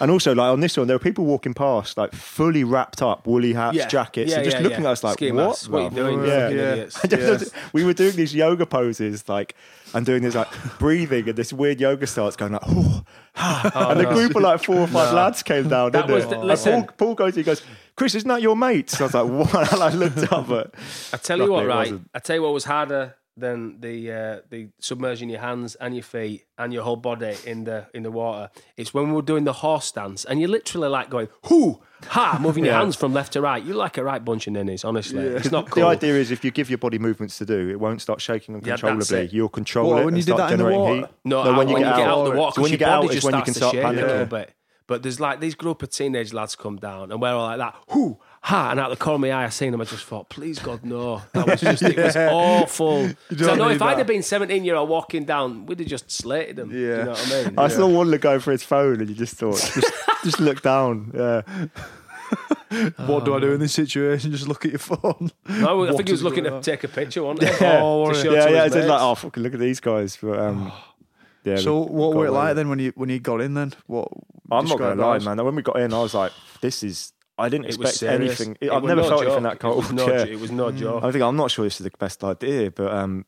and also, like on this one, there were people walking past, like fully wrapped up, woolly hats, Yeah. jackets, Yeah, and just yeah, looking yeah. at us like, Ski "What? masks, what are you doing? Yeah, Fucking yeah. idiots. Yeah. we were doing these yoga poses, like, and doing this like breathing, and this weird yoga starts going like, oh, ah. and a group of like four or five lads came down. That didn't was it? the- And listen. Paul, Paul goes, he goes, Chris, isn't that your mate? So I was like, what? And I looked up, but I tell you what, it right? wasn't. I tell you what was harder than the uh, the submerging your hands and your feet and your whole body in the in the water. It's when we were doing the horse dance, and you're literally like going hoo ha, moving your Yeah. hands from left to right. You're like a right bunch of ninnies, honestly. It's not cool. the idea is if you give your body movements to do, it won't start shaking uncontrollably. it. You'll control What, it when and you did start that in the generating water? heat. No, No, when you when get you get out. out of the water, So when you your get out body is just when you starts can start to shake a little bit. But there's like these group of teenage lads come down, and we're all like that, hoo ha, and out the corner of my eye, I seen them. I just thought, please God, no. That was just it was awful. 'Cause I don't know need if I'd have been 17 year old walking down, we'd have just slated them. Yeah. you know what I mean? I saw one look go for his phone, and you just thought, just, just look down. Yeah, What do I do in this situation? Just look at your phone. No, I What think he was looking to on? take a picture, wasn't he? yeah, Oh, to yeah, to yeah. his It's like, oh, fucking look at these guys. But um, yeah. So what got were it like then when you when you got in? Then what? I'm not gonna lie, man. When we got in, I was like, this is. I didn't It expect anything. It I've never felt joke. anything that It cold. was no, yeah. it was no joke. I think I'm not sure this is the best idea, but um,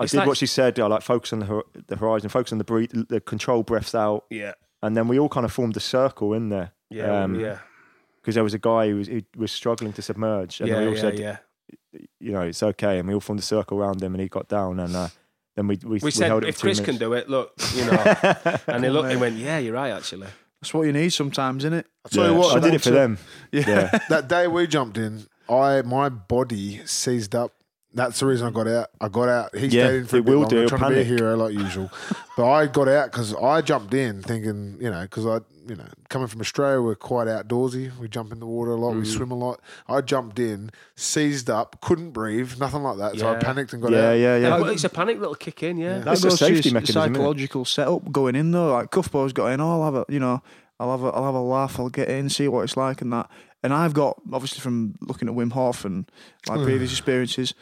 I It's did like- what she said. I like focus on the, hor- the horizon, focus on the breathe, the control breaths out, Yeah, and then we all kind of formed a circle in there. yeah, Um, yeah, because there was a guy who was, who was struggling to submerge, and yeah, we all yeah, said, yeah. you know, it's okay, and we all formed a circle around him, and he got down, and uh, then we we, We said held it if Chris can do it, look, you know. and he looked, he went, yeah, you're right, actually. That's what you need sometimes, isn't it? I'll tell you what, I did it for them. Yeah, that day we jumped in, I my body seized up. That's the reason I got out. I got out. He Yeah, stayed in for a it bit will longer, do, trying to be a panic. hero like usual. but I got out because I jumped in thinking, you know, because I, you know, coming from Australia, we're quite outdoorsy. We jump in the water a lot. Mm-hmm. We swim a lot. I jumped in, seized up, couldn't breathe, nothing like that. So I panicked and got yeah, out. yeah, yeah. Well, it's a panic little kick in, yeah. That It's a goes to safety your mechanism, isn't it? psychological setup going in though. Like Cuffbo's got in. Oh, I'll have a you know, I'll have a I'll have a laugh. I'll get in, see what it's like, and that. And I've got obviously from looking at Wim Hof and my previous experiences,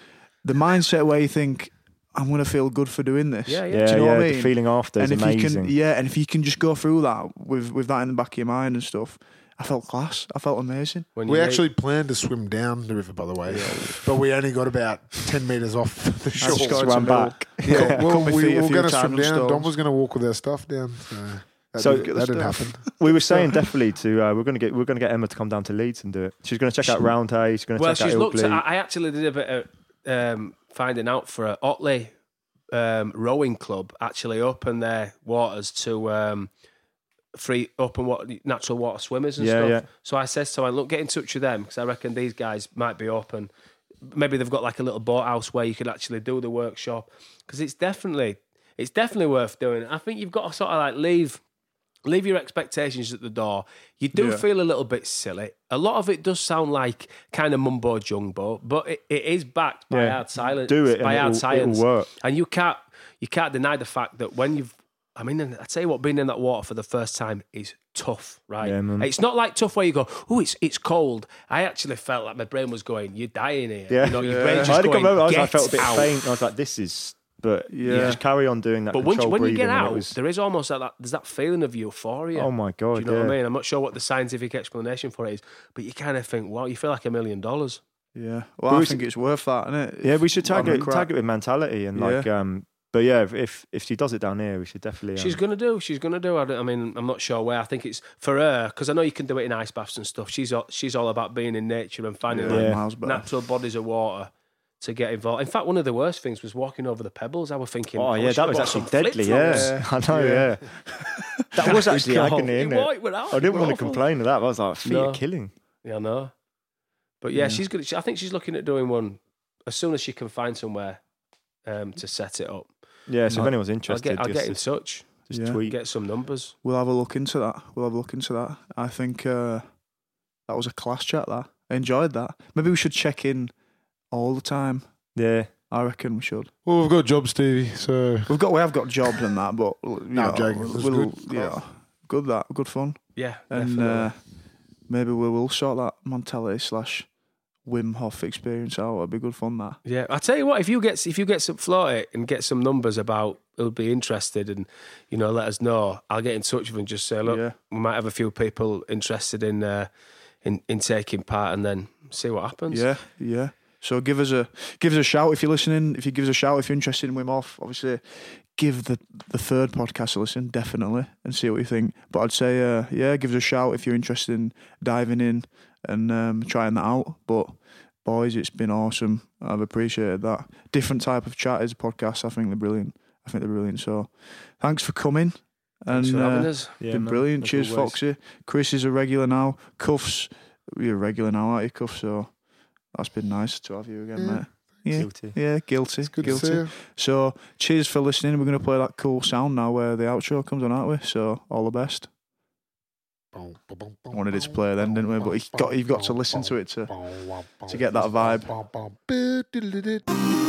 the mindset where you think I'm going to feel good for doing this. Yeah, yeah. yeah, Do you know yeah. what I The mean? feeling after is and if amazing. you can, yeah, and if you can just go through that with with that in the back of your mind and stuff, I felt class. I felt amazing. When We you actually planned to swim down the river, by the way, but we only got about ten meters off the shore. just got Swam to back. Yeah, well, we, feet a we were going to swim on down. Dom was going to walk with our stuff down. So that, So- did, that didn't happen. we were saying definitely to uh, we're going to get we're going to get Emma to come down to Leeds and do it. She's going to check out Roundhay. She's going to well, check out Roundhay. Well, she's looked. At, I actually did a bit of um, finding out for a Otley um, rowing club actually open their waters to um, free open water, natural water swimmers and Yeah, stuff. yeah. So I said to her, look, get in touch with them because I reckon these guys might be open. Maybe they've got like a little boat house where you could actually do the workshop because it's definitely it's definitely worth doing. I think you've got to sort of like leave leave your expectations at the door. You do Yeah. feel a little bit silly. A lot of it does sound like kind of mumbo jumbo, but it, it is backed by Yeah. hard silence. Do it by hard it'll- science, it'll work. and you can't you can't deny the fact that when you've I mean, I tell you what, being in that water for the first time is tough, right? Yeah. It's not like tough where you go, oh, it's it's cold. I actually felt like my brain was going, you're dying here. Yeah. You know, your Yeah. I going, over. I, was, I felt a bit out." faint. I was like, "This is," but you just carry on doing that. But once you, when you get out, was- there is almost like that. There's that feeling of euphoria. oh my god! Do you know yeah. what I mean? I'm not sure what the scientific explanation for it is, but you kind of think, wow, you feel like a million dollars. Yeah. Well, We I was- think it's worth that, isn't it? Yeah, we should tag it, tag it with mentality and like. um But yeah, if, if if she does it down here, we should definitely. Um, She's gonna do. She's gonna do. I, I mean, I'm not sure where. I think it's for her because I know you can do it in ice baths and stuff. She's all, she's all about being in nature and finding Yeah, like, Yeah. miles natural bodies of water to get involved. In fact, one of the worst things was walking over the pebbles. I was thinking, Oh I yeah, that was actually deadly. flip-flops. Yeah, I know. Yeah, that was actually agony, It isn't it? it out, I didn't were want to complain of that. I was like, feet No. are killing. Yeah, I know. But yeah, she's good. I think she's looking at doing one as soon as she can find somewhere um, to set it up. Yeah, so if No. anyone's I'll interested, get, I'll just, get in touch, just Yeah. tweet. get some numbers. We'll have a look into that. We'll have a look into that. I think uh, that was a class chat. That I enjoyed that. Maybe we should check in all the time. Yeah, I reckon we should. Well, we've got jobs, Stevie. So We've got we have got jobs and that, but you No, know, I'm joking. It was we'll, good. yeah, good that good fun, Yeah, and definitely. uh, maybe we will sort that mentality slash Wim Hof experience out. It'd be good fun. That Yeah, I tell you what, if you get if you get some float it and get some numbers about who'd be interested and you know let us know, I'll get in touch with them and just say, look, Yeah. we might have a few people interested in uh, in in taking part, and then see what happens. Yeah, yeah. So give us a give us a shout if you're listening. If you give us a shout if you're interested in Wim Hof, obviously give the the third podcast a listen definitely and see what you think. But I'd say uh, yeah, give us a shout if you're interested in diving in and um, trying that out. But boys, it's been awesome. I've appreciated that. Different type of chat is a podcast. I think they're brilliant. I think they're brilliant. So thanks for coming. And Thanks for having uh, us. Yeah, been man, brilliant. Cheers, always. Foxy. Chris is a regular now. Cuffs, you're a regular now, aren't you, Cuffs? So that's been nice to have you again, Yeah. mate. Yeah, Guilty. yeah, guilty, It's good guilty. to see you. So cheers for listening. We're going to play that cool sound now where the outro comes on, aren't we? So all the best. Wanted it to play then, didn't we? But you got you've got to listen to it to to get that vibe. vibe.